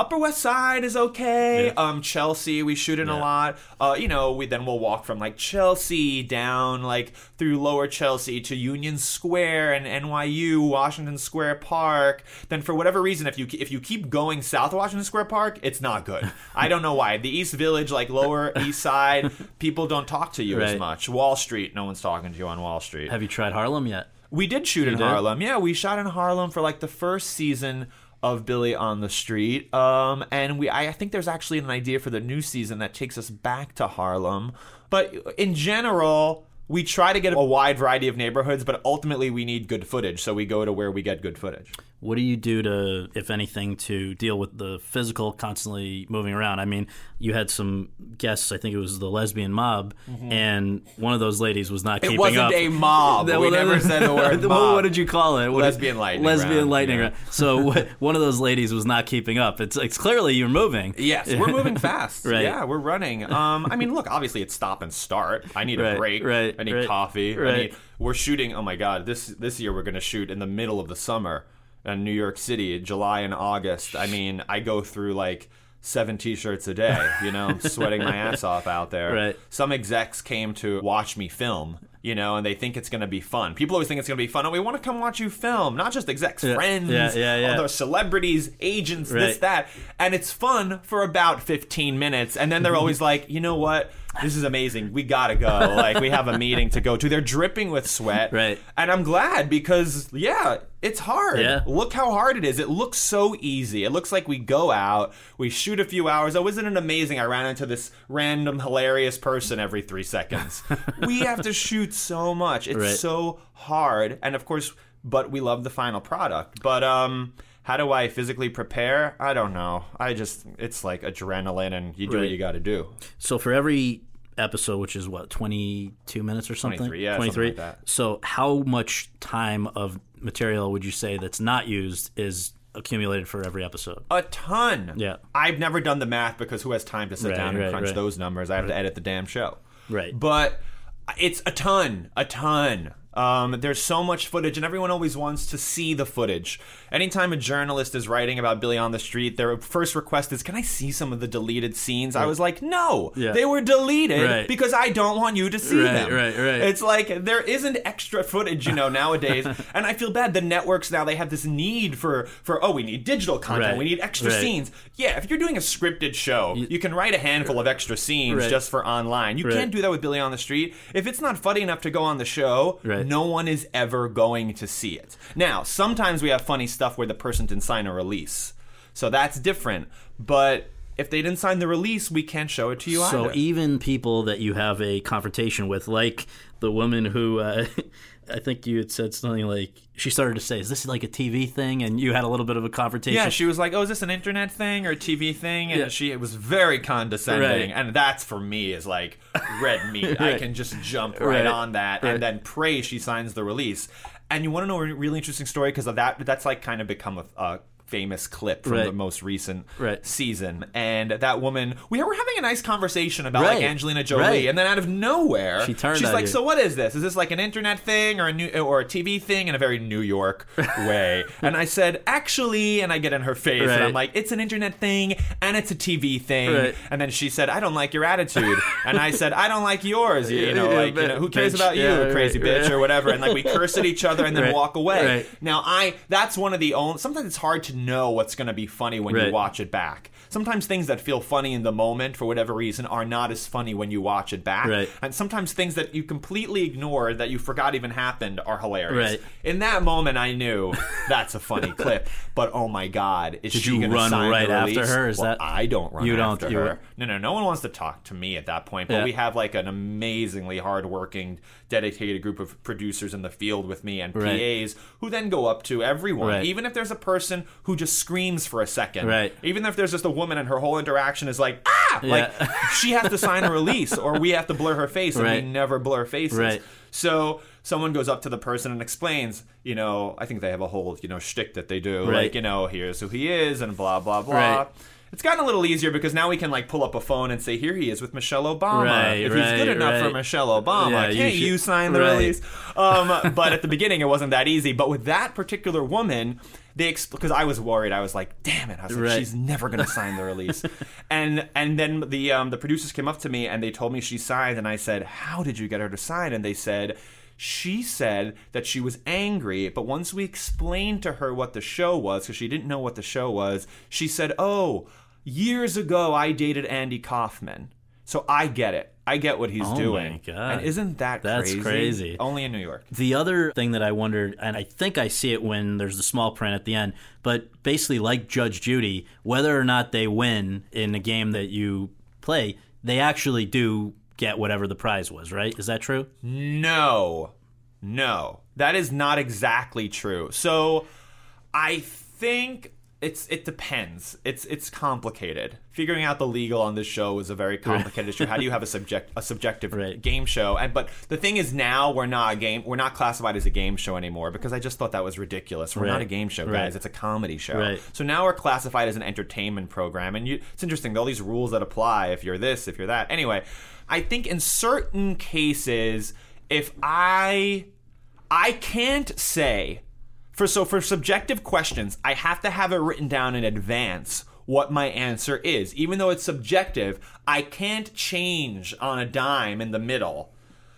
Upper West Side is okay. Yeah. Um, Chelsea, we shoot in a lot. Uh, you know, we then we'll walk from like Chelsea down like through Lower Chelsea to Union Square and NYU, Washington Square Park. Then for whatever reason, if you if you keep going south of Washington Square Park, it's not good. I don't know why. The East Village, like Lower East Side, people don't talk to you as much. Wall Street, no one's talking to you on Wall Street. Have you tried Harlem yet? We did shoot in did? Harlem. Yeah, we shot in Harlem for like the first season of Billy on the Street. Um, and we I, I think there's actually an idea for the new season that takes us back to Harlem. But in general, we try to get a wide variety of neighborhoods, but ultimately we need good footage, so we go to where we get good footage. What do you do to, if anything, to deal with the physical constantly moving around? I mean, you had some guests. I think it was the lesbian mob, and one of those ladies was not Mm-hmm. It keeping wasn't up. a mob. That- we never said the word mob. What did you call it? What Lesbian lightning Lesbian round, lightning yeah. round. So one of those ladies was not keeping up. It's it's clearly you're moving. Yes, we're moving fast. Right. Yeah, we're running. Um, I mean, look, obviously it's stop and start. I need a Right, break. right, I need right, coffee. I right. need, we're shooting. Oh my god, this this year we're going to shoot in the middle of the summer in New York City, July and August. I mean, I go through like seven t-shirts a day. You know, I'm sweating my ass off out there. Right. Some execs came to watch me film. You know, and they think it's going to be fun. People always think it's going to be fun. Oh, we want to come watch you film. Not just execs, Yeah, friends, yeah, yeah, yeah. other celebrities, agents, this, that. And it's fun for about 15 minutes. And then they're always like, you know what? This is amazing. We gotta go. Like, we have a meeting to go to. They're dripping with sweat. Right. And I'm glad because, yeah, it's hard. Yeah. Look how hard it is. It looks so easy. It looks like we go out, we shoot a few hours. Oh, isn't it amazing? I ran into this random, hilarious person every three seconds. we have to shoot so much. It's Right. so hard. And of course, but we love the final product. But, um, how do I physically prepare? I don't know. I just, it's like adrenaline and you do what you got to do. So for every episode, which is what twenty two minutes or something, 23, yeah, something like that. So how much time of material would you say that's not used is accumulated for every episode? A ton. Yeah. I've never done the math because who has time to sit Right, down and right, crunch right. those numbers? I have to edit the damn show. Right. But it's a ton, a ton. Um, there's so much footage, and everyone always wants to see the footage. Anytime a journalist is writing about Billy on the Street, their first request is, "Can I see some of the deleted scenes?" I was like, "No, Yeah. they were deleted Right. because I don't want you to see Right, them." right, right. It's like there isn't extra footage, you know, nowadays, and I feel bad. The networks now they have this need for for oh, we need digital content, Right, we need extra scenes. Yeah, if you're doing a scripted show, you, can write a handful of extra scenes just for online. You can't do that with Billy on the Street. If it's not funny enough to go on the show, Right. no one is ever going to see it. Now, sometimes we have funny stuff where the person didn't sign a release. So that's different. But if they didn't sign the release, we can't show it to you So either. even people that you have a confrontation with, like the woman who uh, I think you had said something like she started to say, "Is this like a TV thing?" And you had a little bit of a confrontation. yeah, she was like, "Oh, is this an internet thing or a TV thing?" And Yeah. she was very condescending, Right. and that's for me is like red meat. I can just jump right, Right. on that Right. and then pray she signs the release. And you want to know a really interesting story because of that? That's like kind of become a. a famous clip from Right. the most recent Right. season. And that woman we were having a nice conversation about Right. like Angelina Jolie. And then out of nowhere She she's like you. so what is this? Is this like an internet thing or a new or a TV thing in a very New York way? And I said actually and I get in her face and I'm like it's an internet thing and it's a TV thing. And then she said I don't like your attitude. And I said I don't like yours you, you know Yeah, like you know, who cares bitch. about you Yeah, crazy bitch or whatever. And like we curse at each other and then walk away. now I that's one of the only sometimes it's hard to know what's going to be funny when you watch it back. Sometimes things that feel funny in the moment for whatever reason are not as funny when you watch it back. Right. And sometimes things that you completely ignored that you forgot even happened are hilarious. Right. In that moment, I knew that's a funny clip. But oh my god, is Did she you going to run sign right the after her? Is Well, that- I don't run You don't- after you- her. No, no, no one wants to talk to me at that point. But Yeah. we have like an amazingly hardworking, dedicated group of producers in the field with me and Right. PAs who then go up to everyone, Right. even if there's a person who just screams for a second, Right. Even if there's just a woman and her whole interaction is like ah, like she has to sign a release or we have to blur her face, and we never blur faces. So someone goes up to the person and explains, you know, I think they have a whole, you know, shtick that they do, like, you know, here's who he is and blah blah blah. Right. It's gotten a little easier because now we can like pull up a phone and say, here he is with Michelle Obama. Right, if he's good right, enough for. Michelle Obama, Yeah, can't should- you, sign the right. release? Um, but at the beginning, it wasn't that easy. But with that particular woman, they because I was worried. I was like, damn it! I was like, Right. she's never gonna sign the release. and and then the um, the producers came up to me and they told me she signed, and I said, how did you get her to sign? And they said. She said that she was angry, but once we explained to her what the show was, because she didn't know what the show was, she said, Oh, years ago I dated Andy Kaufman. So I get it. I get what he's doing. Oh my doing. God. And isn't that That's crazy? crazy. Only in New York. The other thing that I wondered, and I think I see it when there's the small print at the end, but basically, like Judge Judy, whether or not they win in a game that you play, they actually do get whatever the prize was, right? Is that true? No, no, that is not exactly true. So, I think it's it depends. It's it's complicated. Figuring out the legal on this show is a very complicated issue. How do you have a subject a subjective Right. game show? And but the thing is now we're not a game. We're not classified as a game show anymore because I just thought that was ridiculous. We're not a game show, guys. Right. It's a comedy show. Right. So now we're classified as an entertainment program, and you, it's interesting all these rules that apply if you're this, if you're that. Anyway, I think in certain cases, if I I can't say for so for subjective questions, I have to have it written down in advance what my answer is. Even though it's subjective, I can't change on a dime in the middle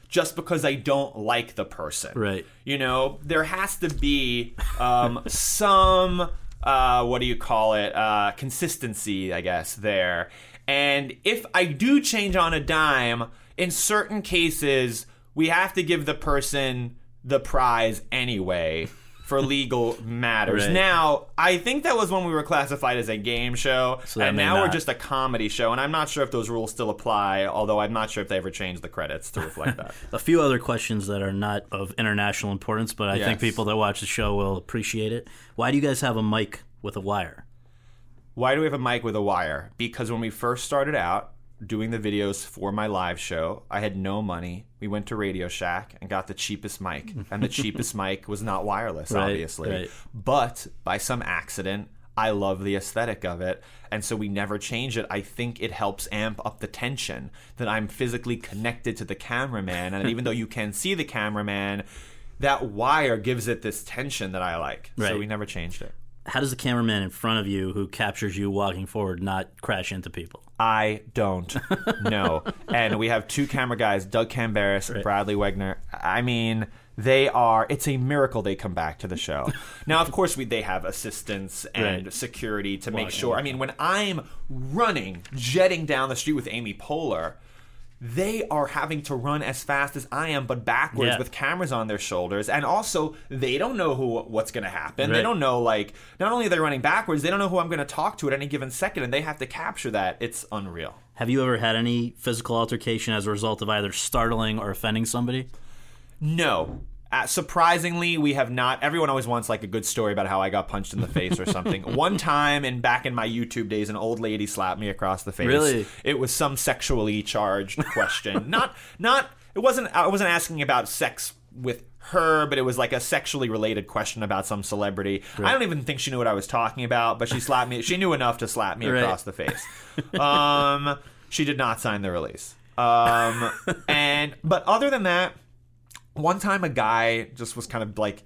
just because I don't like the person. Right. You know, there has to be um, some uh, what do you call it? Uh, consistency, I guess, there. And if I do change on a dime, in certain cases, we have to give the person the prize anyway for legal matters. Right. Now, I think that was when we were classified as a game show, So and now we're just a comedy show. And I'm not sure if those rules still apply, although I'm not sure if they ever changed the credits to reflect that. A few other questions that are not of international importance, but I think people that watch the show will appreciate it. Why do you guys have a mic with a wire? Why do we have a mic with a wire? Because when we first started out doing the videos for my live show, I had no money. We went to Radio Shack and got the cheapest mic. And the cheapest mic was not wireless, Right, obviously. right. But by some accident, I love the aesthetic of it. And so we never change it. I think it helps amp up the tension that I'm physically connected to the cameraman. And even though you can see the cameraman, that wire gives it this tension that I like. Right. So we never changed it. How does the cameraman in front of you who captures you walking forward not crash into people? I don't know. and we have two camera guys, Doug Cambaris, and Bradley Wegner. I mean, they are. It's a miracle they come back to the show. now, of course, we they have assistants and Right. security to make sure. I mean, when I'm running, jetting down the street with Amy Poehler. They are having to run as fast as I am, but backwards Yeah. with cameras on their shoulders, and also they don't know who what's going to happen. They don't know like not only are they running backwards, they don't know who I'm going to talk to at any given second, and they have to capture that. It's unreal. Have you ever had any physical altercation as a result of either startling or offending somebody? No. Uh, surprisingly, we have not. Everyone always wants like a good story about how I got punched in the face or something. One time, and back in my YouTube days, an old lady slapped me across the face. Really? It was some sexually charged question. not, not. It wasn't. I wasn't asking about sex with her, but it was like a sexually related question about some celebrity. I don't even think she knew what I was talking about, but she slapped me. She knew enough to slap me Right. across the face. Um, she did not sign the release. Um, and but other than that, one time a guy just was kind of like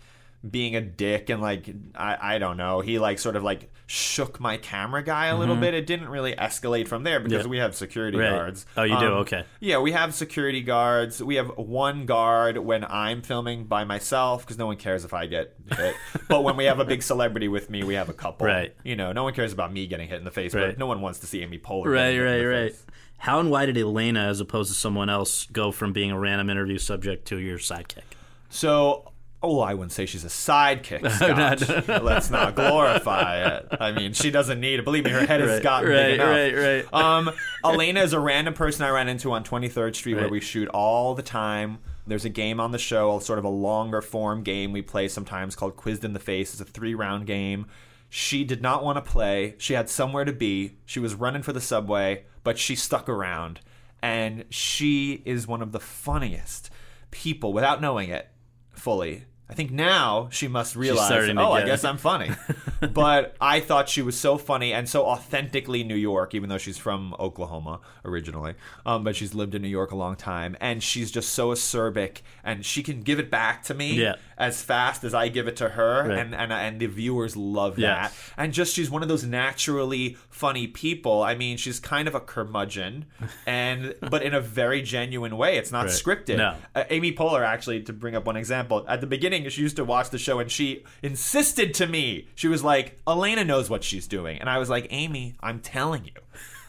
being a dick and like I, I don't know he like sort of like shook my camera guy a little bit it didn't really escalate from there because Mm-hmm. Yeah. we have security Right. guards Oh, you do? Um, Okay. yeah we have security guards we have one guard when i'm filming by myself because no one cares if i get hit but when we have a big celebrity with me we have a couple Right. you know no one cares about me getting hit in the face Right. but no one wants to see amy poehler Right, getting hit in right, right. face. How and why did Elena, as opposed to someone else, go from being a random interview subject to your sidekick? So, oh, I wouldn't say she's a sidekick, Scott. Let's not glorify it. I mean, she doesn't need it. Believe me, her head has Right, gotten right, big enough. right, right. Um, Elena is a random person I ran into on 23rd Street where we shoot all the time. There's a game on the show, sort of a longer form game we play sometimes called Quizzed in the Face. It's a three round game. She did not want to play. She had somewhere to be. She was running for the subway, but she stuck around. And she is one of the funniest people without knowing it fully. I think now she must realize, oh, I get it." guess I'm funny. but I thought she was so funny and so authentically New York, even though she's from Oklahoma originally. Um, but she's lived in New York a long time. And she's just so acerbic and she can give it back to me Yeah. as fast as I give it to her. Right. And, and, and the viewers love Yeah. that. And just she's one of those naturally funny people. I mean, she's kind of a curmudgeon, and but in a very genuine way. It's not Right. scripted. No. Uh, Amy Poehler, actually, to bring up one example, at the beginning, she used to watch the show and she insisted to me, she was like, Elena knows what she's doing. And I was like, Amy, I'm telling you.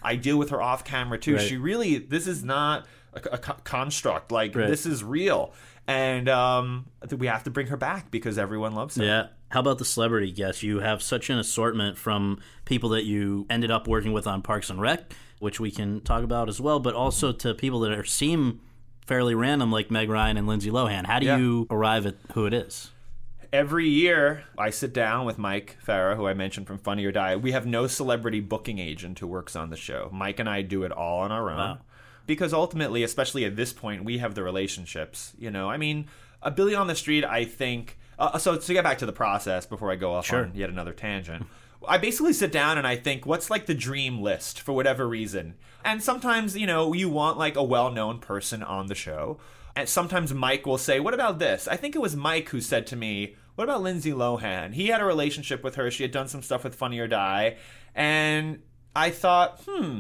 I deal with her off camera too. Right. She really, this is not a, a co- construct. Like, Right. this is real. And um, we have to bring her back because everyone loves her. Yeah. How about the celebrity guests? You have such an assortment from people that you ended up working with on Parks and Rec, which we can talk about as well, but also to people that are seem fairly random, like Meg Ryan and Lindsay Lohan. How do Yeah. you arrive at who it is? every year I sit down with Mike Farah, who I mentioned from Funny or Die. We have no celebrity booking agent who works on the show. Mike and I do it all on our own. Wow. Because ultimately, especially at this point, we have the relationships. You know, I mean, a Billy on the Street, I think. Uh, so to get back to the process before I go off Sure. on yet another tangent. I basically sit down and I think, what's like the dream list for whatever reason? And sometimes, you know, you want like a well known person on the show. And sometimes Mike will say, What about this? I think it was Mike who said to me, What about Lindsay Lohan? He had a relationship with her. She had done some stuff with Funny or Die. And I thought, hmm,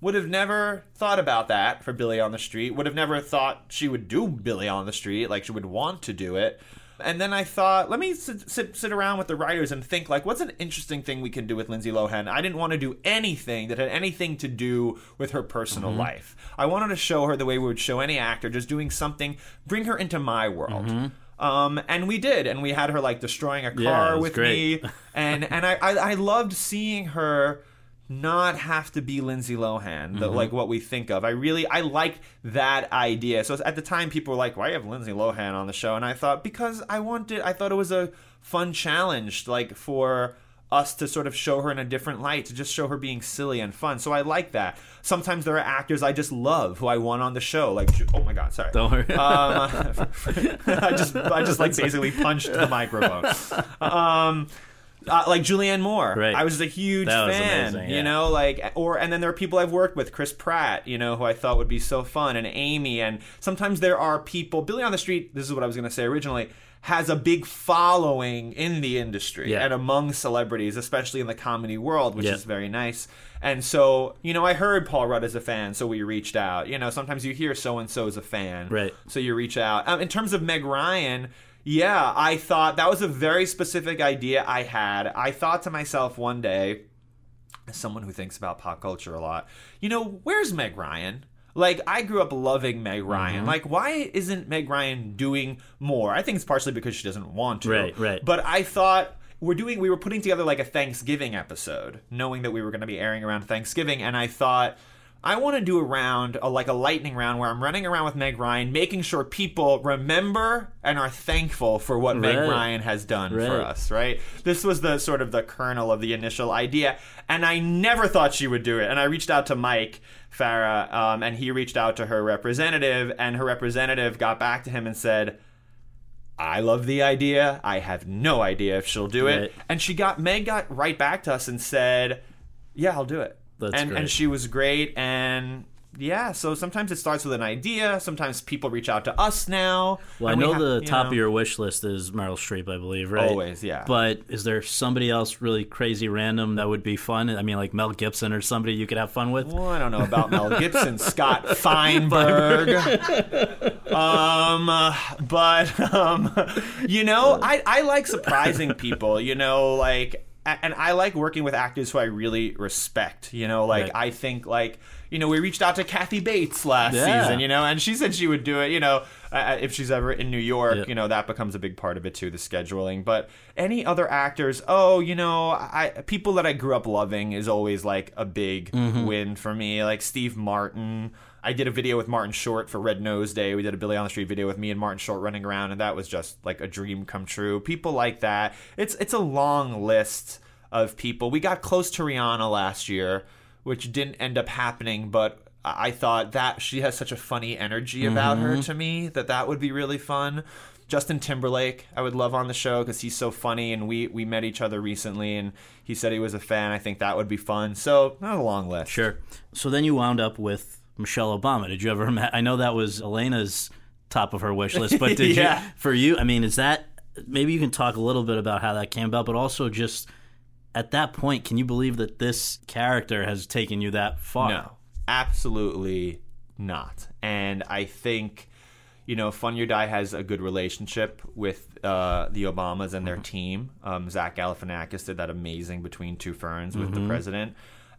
would have never thought about that for Billy on the Street. Would have never thought she would do Billy on the Street, like she would want to do it. And then I thought, let me sit, sit, sit around with the writers and think, like, what's an interesting thing we can do with Lindsay Lohan? I didn't want to do anything that had anything to do with her personal life. I wanted to show her the way we would show any actor, just doing something, bring her into my world. Um, and we did, and we had her like destroying a car was with great. me, and and I, I I loved seeing her not have to be Lindsay Lohan, the, like what we think of. I really I like that idea. So at the time, people were like, "Why you have Lindsay Lohan on the show?" And I thought because I wanted, I thought it was a fun challenge, like for us to sort of show her in a different light, to just show her being silly and fun. So I like that. Sometimes there are actors I just love who I want on the show, like oh my god, sorry. Don't worry. Um, I just I just like basically punched the microphone. Um, uh, like Julianne Moore, Right. I was a huge That was fan. amazing, You know, like or and then there are people I've worked with, Chris Pratt, you know, who I thought would be so fun, and Amy, and sometimes there are people. Billy on the Street. This is what I was going to say originally. Has a big following in the industry Yeah. and among celebrities, especially in the comedy world, which Yeah. is very nice. And so, you know, I heard Paul Rudd is a fan, so we reached out. You know, sometimes you hear so and so is a fan, Right. so you reach out. Um, in terms of Meg Ryan, yeah, I thought that was a very specific idea I had. I thought to myself one day, as someone who thinks about pop culture a lot, you know, where's Meg Ryan? Like, I grew up loving Meg Ryan. Mm-hmm. Like, why isn't Meg Ryan doing more? I think it's partially because she doesn't want to. Right, right. But I thought we're doing, we were putting together like a Thanksgiving episode, knowing that we were going to be airing around Thanksgiving, and I thought, I want to do a round, a, like a lightning round, where I'm running around with Meg Ryan, making sure people remember and are thankful for what Meg Ryan has done for us. Right? This was the sort of the kernel of the initial idea, and I never thought she would do it. And I reached out to Mike Farah, um, and he reached out to her representative, and her representative got back to him and said. I love the idea. I have no idea if she'll do it. Right. And she got Meg got right back to us and said, "Yeah, I'll do it." That's and great. and she was great and yeah, so sometimes it starts with an idea. Sometimes people reach out to us now. Well, I and we know have- the top know. of your wish list is Meryl Streep, I believe, right? Always, yeah. But is there somebody else really crazy random that would be fun? I mean, like Mel Gibson or somebody you could have fun with? Well, I don't know about Mel Gibson, Scott Feinberg. um, uh, but um, you know, I I like surprising people. You know, like, and I like working with actors who I really respect. You know, like Right. I think like. You know, we reached out to Kathy Bates last Yeah. season, you know, and she said she would do it, you know, uh, if she's ever in New York, Yeah. you know, that becomes a big part of it too, the scheduling. But any other actors, oh, you know, I people that I grew up loving is always like a big Mm-hmm. win for me. Like Steve Martin. I did a video with Martin Short for Red Nose Day. We did a Billy on the Street video with me and Martin Short running around, and that was just like a dream come true. People like that. It's it's a long list of people. We got close to Rihanna last year, which didn't end up happening, but I thought that she has such a funny energy about her mm-hmm. to me that that would be really fun. Justin Timberlake, I would love on the show because he's so funny, and we we met each other recently, and he said he was a fan. I think that would be fun. So not a long list. Sure. So then you wound up with Michelle Obama. Did you ever? ma- I know that was Elena's top of her wish list, but did Yeah. you? For you, I mean, is that maybe you can talk a little bit about how that came about, but also just at that point, can you believe that this character has taken you that far? No, absolutely not. And I think, you know, Funny or Die has a good relationship with uh, the Obamas and their team. Um, Zach Galifianakis did that amazing Between Two Ferns with the president.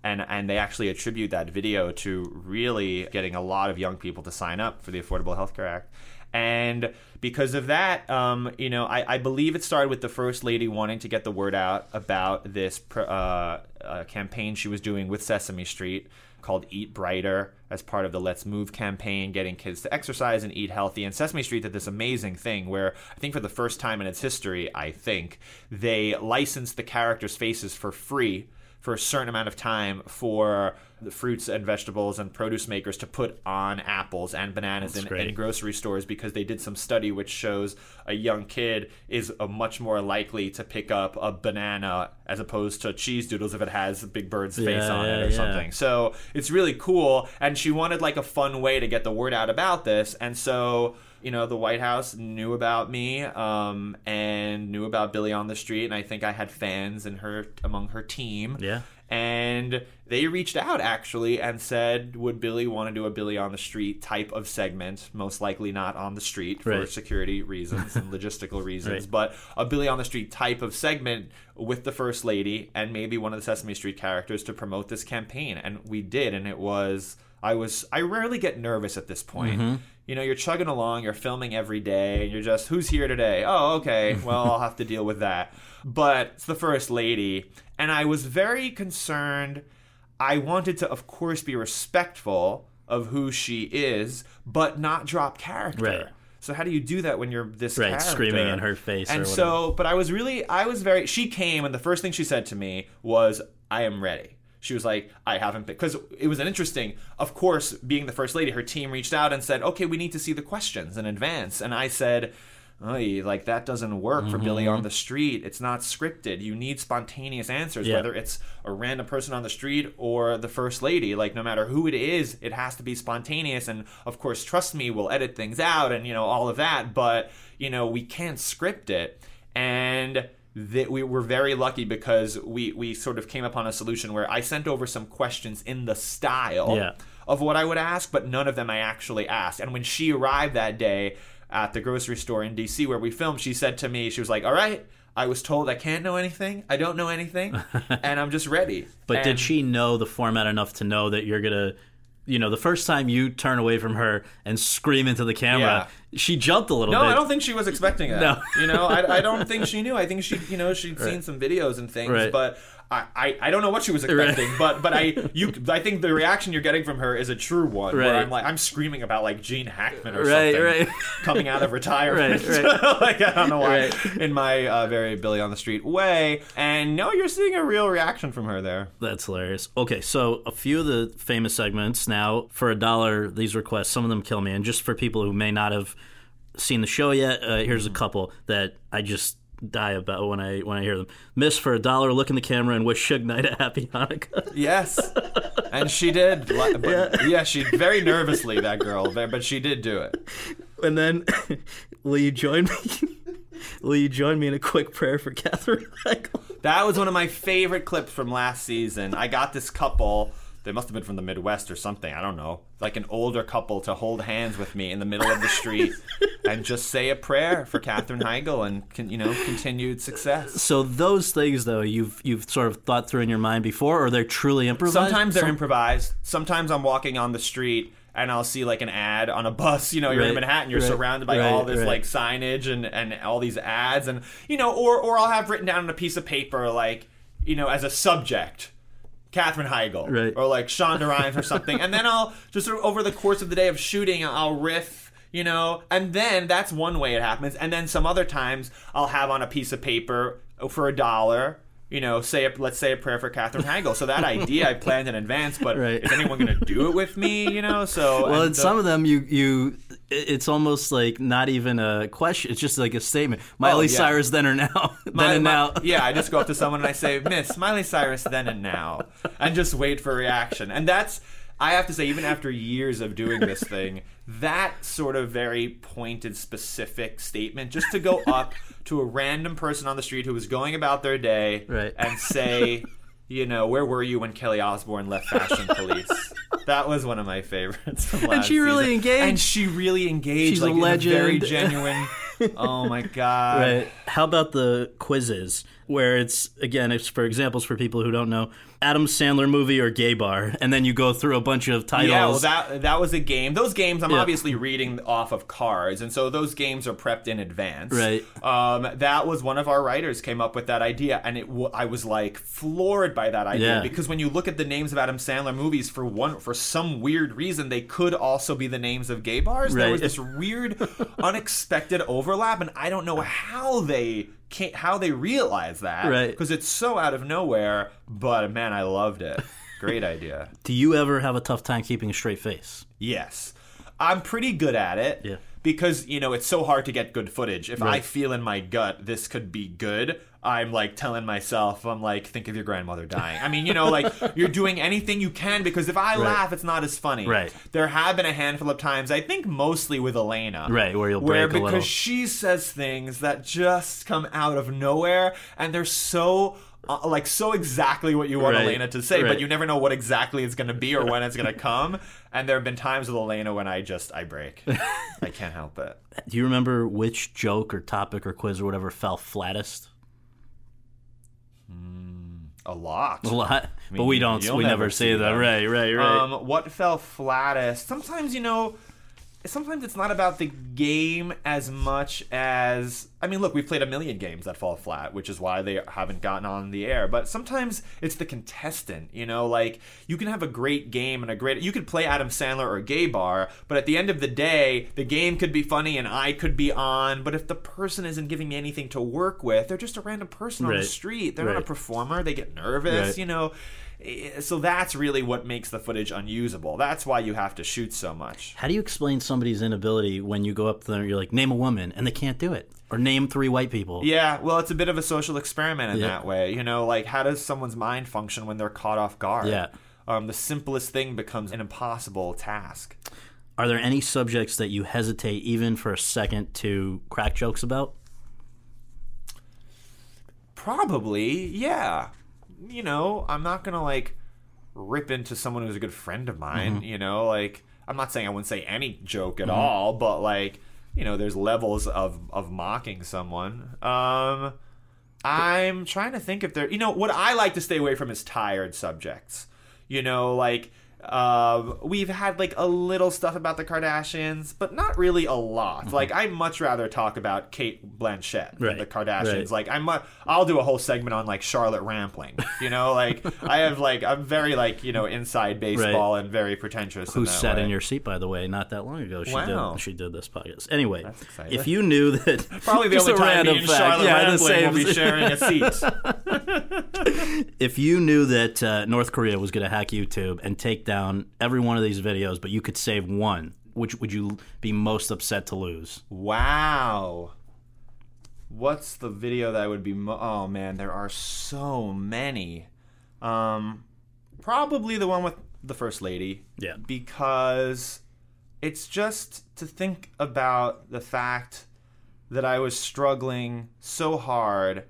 And, and they actually attribute that video to really getting a lot of young people to sign up for the Affordable Health Care Act. And because of that, um, you know, I, I believe it started with the first lady wanting to get the word out about this uh, uh, campaign she was doing with Sesame Street called Eat Brighter as part of the Let's Move campaign, getting kids to exercise and eat healthy. And Sesame Street did this amazing thing where I think for the first time in its history, I think, they licensed the characters' faces for free for a certain amount of time for the fruits and vegetables and produce makers to put on apples and bananas in, in grocery stores because they did some study which shows a young kid is a much more likely to pick up a banana as opposed to cheese doodles if it has a big bird's face on yeah, it or yeah. something. So it's really cool. And she wanted like a fun way to get the word out about this. And so, you know, the White House knew about me um, and knew about Billy on the Street. And I think I had fans in her among her team. Yeah. And they reached out actually and said, would Billy want to do a Billy on the Street type of segment? Most likely not on the street for Right. security reasons and logistical reasons, Right. but a Billy on the Street type of segment with the First Lady and maybe one of the Sesame Street characters to promote this campaign. And we did, and it was. I was. I rarely get nervous at this point. Mm-hmm. You know, you're chugging along, you're filming every day, and you're just, who's here today? Oh, okay. Well, I'll have to deal with that. But it's the First Lady, and I was very concerned. I wanted to, of course, be respectful of who she is, but not drop character. Right. So how do you do that when you're this Right, character? screaming in her face And so, but I was really, I was very. She came, and the first thing she said to me was, "I am ready." She was like, "I haven't been," because it was an interesting. Of course, being the first lady, her team reached out and said, "Okay, we need to see the questions in advance," and I said. Like that doesn't work for Billy mm-hmm. on the street. It's not scripted. You need spontaneous answers, Yeah. whether it's a random person on the street or the first lady. Like no matter who it is, it has to be spontaneous. And of course, trust me, we'll edit things out and you know all of that. But you know we can't script it. And that we were very lucky because we we sort of came upon a solution where I sent over some questions in the style Yeah. of what I would ask, but none of them I actually asked. And when she arrived that day at the grocery store in DC where we filmed, she said to me, she was like, "All right." I was told I can't know anything. I don't know anything, and I'm just ready. But did she know the format enough to know that you're gonna, you know, the first time you turn away from her and scream into the camera, she jumped a little bit. No, bit. I don't think she was expecting that. No. you know, I, I don't think she knew. I think she, you know, she'd seen some videos and things, Right. but I, I, I don't know what she was expecting. But, but I, you, I think the reaction you're getting from her is a true one. Right. Where I'm like, I'm screaming about like Gene Hackman or Right, something right. coming out of retirement. Right, right. like I don't know why. Right. In my uh, very Billy on the Street way, and no, you're seeing a real reaction from her there. That's hilarious. Okay, so a few of the famous segments now for a dollar. These requests, some of them kill me, and just for people who may not have seen the show yet, uh, here's a couple that I just die about when I when I hear them. Miss for a dollar, look in the camera and wish Suge Knight a happy Hanukkah. Yes, and she did. But yeah. she very nervously that girl, but she did do it. And then, will you join me? will you join me in a quick prayer for Katherine? That was one of my favorite clips from last season. I got this couple. They must have been from the Midwest or something. I don't know. Like an older couple to hold hands with me in the middle of the street and just say a prayer for Katherine Heigl and you know continued success. So those things, though, you've you've sort of thought through in your mind before, or they're truly improvised. Sometimes they're Some- improvised. Sometimes I'm walking on the street and I'll see like an ad on a bus. You know, you're in Manhattan, you're right, surrounded by right, all this right. like signage and and all these ads, and you know, or or I'll have written down on a piece of paper like you know as a subject. Katherine Heigl, Right. or like Shonda Rhimes or something, and then I'll just sort of over the course of the day of shooting, I'll riff, you know, and then that's one way it happens, and then some other times I'll have on a piece of paper for a dollar, you know, say a, let's say a prayer for Katherine Heigl. So that idea I planned in advance, but Right. is anyone going to do it with me? You know, so Well, in so- some of them, you you it's almost like not even a question. It's just like a statement. Miley Oh, yeah. Cyrus, then or now, then My- and my- now. yeah, I just go up to someone and I say, Miss Miley Cyrus, then and now, and just wait for a reaction. And that's, I have to say, even after years of doing this thing, that sort of very pointed, specific statement, just to go up to a random person on the street who was going about their day Right. and say, you know, where were you when Kelly Osbourne left Fashion Police? That was one of my favorites. Last she really season. engaged. And she really engaged. She's a like, in very genuine. oh my god! Right. How about the quizzes, where it's again, it's for examples for people who don't know, Adam Sandler movie or gay bar, and then you go through a bunch of titles. Yeah, well, that that was a game. Those games, I'm Yeah. obviously reading off of cards, and so those games are prepped in advance. Right. Um, that was one of our writers came up with that idea, and it w- I was like floored by that idea Yeah. because when you look at the names of Adam Sandler movies, for one for some weird reason, they could also be the names of gay bars. There was this weird, unexpected overlap, and I don't know how they. Can't, how they realize that Right. because it's so out of nowhere but man i loved it great idea Do you ever have a tough time keeping a straight face? Yes. I'm pretty good at it. Yeah. Because, you know, it's so hard to get good footage. If I feel in my gut this could be good, I'm like telling myself, I'm like, think of your grandmother dying. I mean, you know, like you're doing anything you can because if I laugh, it's not as funny. Right. There have been a handful of times, I think mostly with Elena. Right, where you'll where break a because little. she says things that just come out of nowhere and they're so uh, like so exactly what you want Right, Elena to say, right. but you never know what exactly it's going to be or when it's going to come. And there have been times with Elena when I just I break. I can't help it. Do you remember which joke or topic or quiz or whatever fell flattest? A lot. A lot, but mean, we don't. We never, never say see that. them. Right, right, right. Um, what fell flattest? Sometimes you know, sometimes it's not about the game as much as I mean, look, we've played a million games that fall flat, which is why they haven't gotten on the air. But sometimes it's the contestant. You know, like you can have a great game and a great. You could play Adam Sandler or Gay Bar, but at the end of the day, the game could be funny and I could be on. But if the person isn't giving me anything to work with, they're just a random person on the street. They're not a performer. They get nervous. Right. You know. Eh, So that's really what makes the footage unusable. That's why you have to shoot so much. How do you explain somebody's inability when you go up to them? You're like, name a woman, and they can't do it, or name three white people. Yeah, well, it's a bit of a social experiment in Yeah. that way. You know, like how does someone's mind function when they're caught off guard? Yeah. Um, the simplest thing becomes an impossible task. Are there any subjects that you hesitate even for a second to crack jokes about? Probably, yeah. You know, I'm not gonna like rip into someone who's a good friend of mine. You know, like I'm not saying I wouldn't say any joke at all, but like you know, there's levels of of mocking someone. Um, I'm trying to think if there. You know, what I like to stay away from is tired subjects. You know, like. Uh, we've had like a little stuff about the Kardashians, but not really a lot. Like I'd much rather talk about Cate Blanchett than the Kardashians. right. Like I'm, a, I'll do a whole segment on like Charlotte Rampling. You know, like I have like I'm very like you know inside baseball and very pretentious. Who in sat way. in your seat, by the way, not that long ago? She Wow. did. She did this podcast. Anyway, if you knew that, Probably the only time me and fact. Charlotte yeah, Rampling will be sharing a seat. if you knew that uh, North Korea was going to hack YouTube and take down every one of these videos, but you could save one, which would you be most upset to lose? wow. what's the video that would be? Mo- oh man, there are so many. Um, probably the one with the first lady. Yeah. Because it's just to think about the fact that I was struggling so hard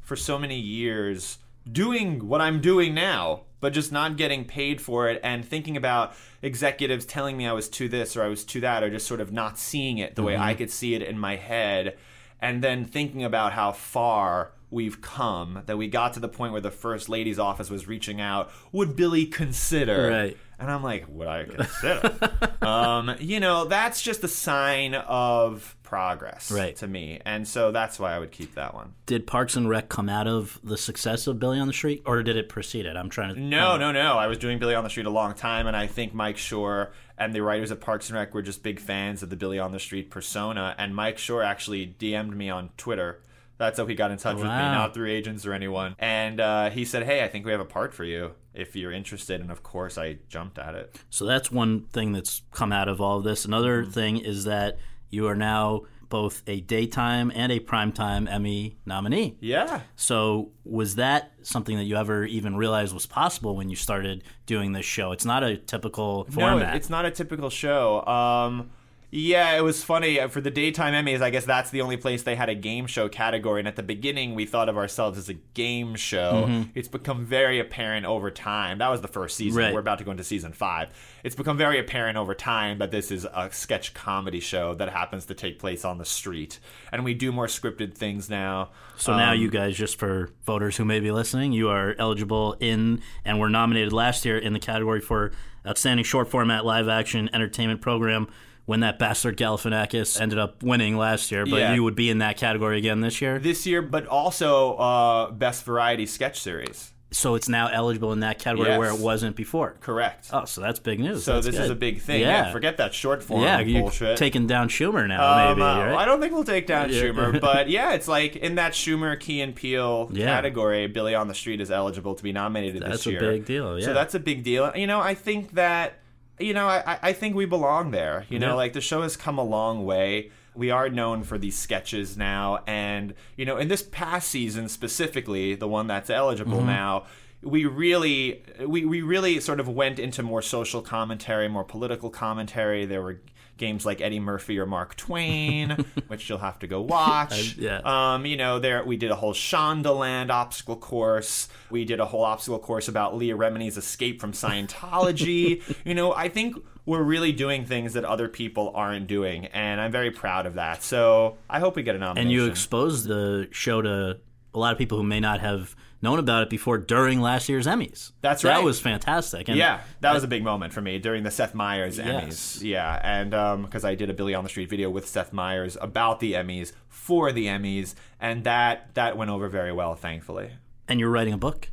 for so many years doing what I'm doing now, but just not getting paid for it and thinking about executives telling me I was to this or I was to that or just sort of not seeing it the way I could see it in my head. And then thinking about how far we've come that we got to the point where the first lady's office was reaching out would billy consider? Right. and i'm like would i consider? Um, you know that's just a sign of progress Right. to me and so that's why i would keep that one Did Parks and Rec come out of the success of Billy on the Street, or did it precede it? I'm trying to. No, no, no. I was doing Billy on the Street a long time, and I think Mike Schur and the writers at Parks and Rec were just big fans of the Billy on the Street persona. And Mike Schur actually DM'd me on Twitter. That's how he got in touch with me, not through agents or anyone. And uh, he said, "Hey, I think we have a part for you if you're interested." And of course, I jumped at it. So that's one thing that's come out of all of this. Another Mm-hmm. thing is that you are now both a daytime and a primetime Emmy nominee. Yeah. So was that something that you ever even realized was possible when you started doing this show? It's not a typical format. No, it's not a typical show. Um, yeah, it was funny Uh, for the daytime Emmys. I guess that's the only place they had a game show category. And at the beginning, we thought of ourselves as a game show. Mm-hmm. It's become very apparent over time. That was the first season. Right. We're about to go into season five. It's become very apparent over time that this is a sketch comedy show that happens to take place on the street, and we do more scripted things now. So now Um, you guys, just for voters who may be listening, you are eligible in and were nominated last year in the category for outstanding short format live action entertainment program. When that bastard Galifianakis ended up winning last year, but Yeah. you would be in that category again this year. this year, but also uh, best variety sketch series. so it's now eligible in that category Yes. where it wasn't before. Correct. Oh, so that's big news. So That's this is a big thing. Yeah, Yeah, forget that short form yeah, you're bullshit. taking down Schumer now, Um, maybe. uh, right? I don't think we'll take down Schumer, but yeah, it's like in that Schumer, Key and Peele Yeah. category, Billy on the Street is eligible to be nominated That's this a year. big deal, yeah. So that's a big deal. You know, I think that you know, I, I think we belong there. You know, Yeah. like the show has come a long way. We are known for these sketches now, and you know, in this past season specifically, the one that's eligible Mm-hmm. now, we really, we, we really sort of went into more social commentary, more political commentary. There were games like Eddie Murphy or Mark Twain, which you'll have to go watch. yeah. Um, you know, there we did a whole Shondaland obstacle course. We did a whole obstacle course about Leah Remini's escape from Scientology. you know, I think we're really doing things that other people aren't doing, and I'm very proud of that. So I hope we get a nomination. and you exposed the show to a lot of people who may not have known about it before during last year's Emmys. That's right. That was fantastic. And yeah, that was a big moment for me during the Seth Meyers Yes. Emmys. Yeah, and because I did a Billy on the Street video with Seth Meyers about the Emmys for the Emmys, and that that went over very well, thankfully. and you're writing a book.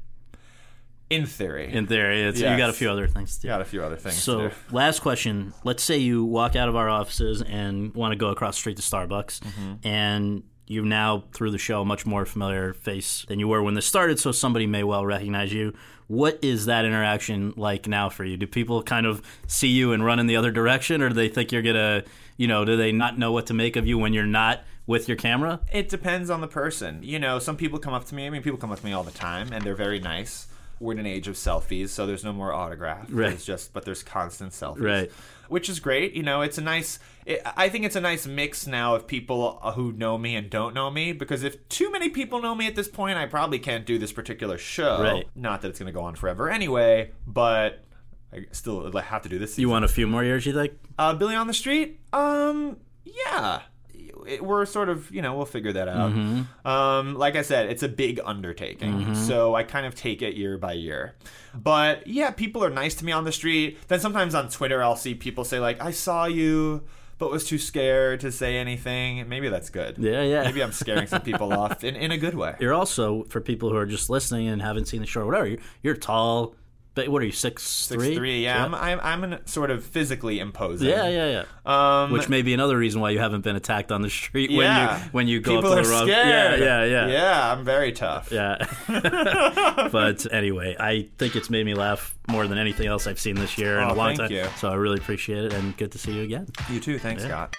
In theory, In theory, it's, you got a few other things to do. got a few other things. So, last question. Let's say you walk out of our offices and want to go across the street to Starbucks, Mm-hmm. and you've now, through the show, a much more familiar face than you were when this started, so somebody may well recognize you. What is that interaction like now for you? Do people kind of see you and run in the other direction, or do they think you're going to, you know, do they not know what to make of you when you're not with your camera? It depends on the person. You know, some people come up to me. I mean, people come up to me all the time, and they're very nice. We're in an age of selfies, so there's no more autograph. Right. There's just, but there's constant selfies. Right. Which is great. You know, it's a nice. It, I think it's a nice mix now of people who know me and don't know me. Because if too many people know me at this point, I probably can't do this particular show. Right. Not that it's going to go on forever anyway, but I still have to do this. You want a few more years, you like? Uh, Billy on the Street? Um, yeah. It- we're sort of, you know, we'll figure that out. Um, like I said, it's a big undertaking. So I kind of take it year by year. But yeah, people are nice to me on the street. Then sometimes on Twitter, I'll see people say, like, I saw you. But was too scared to say anything. Maybe that's good. Yeah, yeah. Maybe I'm scaring some people off in, in a good way. You're also, for people who are just listening and haven't seen the show or whatever, you're, you're tall. But what are you, six, Six three? three, yeah. I'm, I'm, I'm an, sort of physically imposing. Yeah, yeah, yeah. Um, Which may be another reason why you haven't been attacked on the street when yeah. you when you go People up to the wrong. scared. Yeah, yeah, yeah. Yeah, I'm very tough. Yeah. but anyway, I think it's made me laugh more than anything else I've seen this year in Oh, a long thank time. you. So I really appreciate it and good to see you again. You too. Thanks, Scott.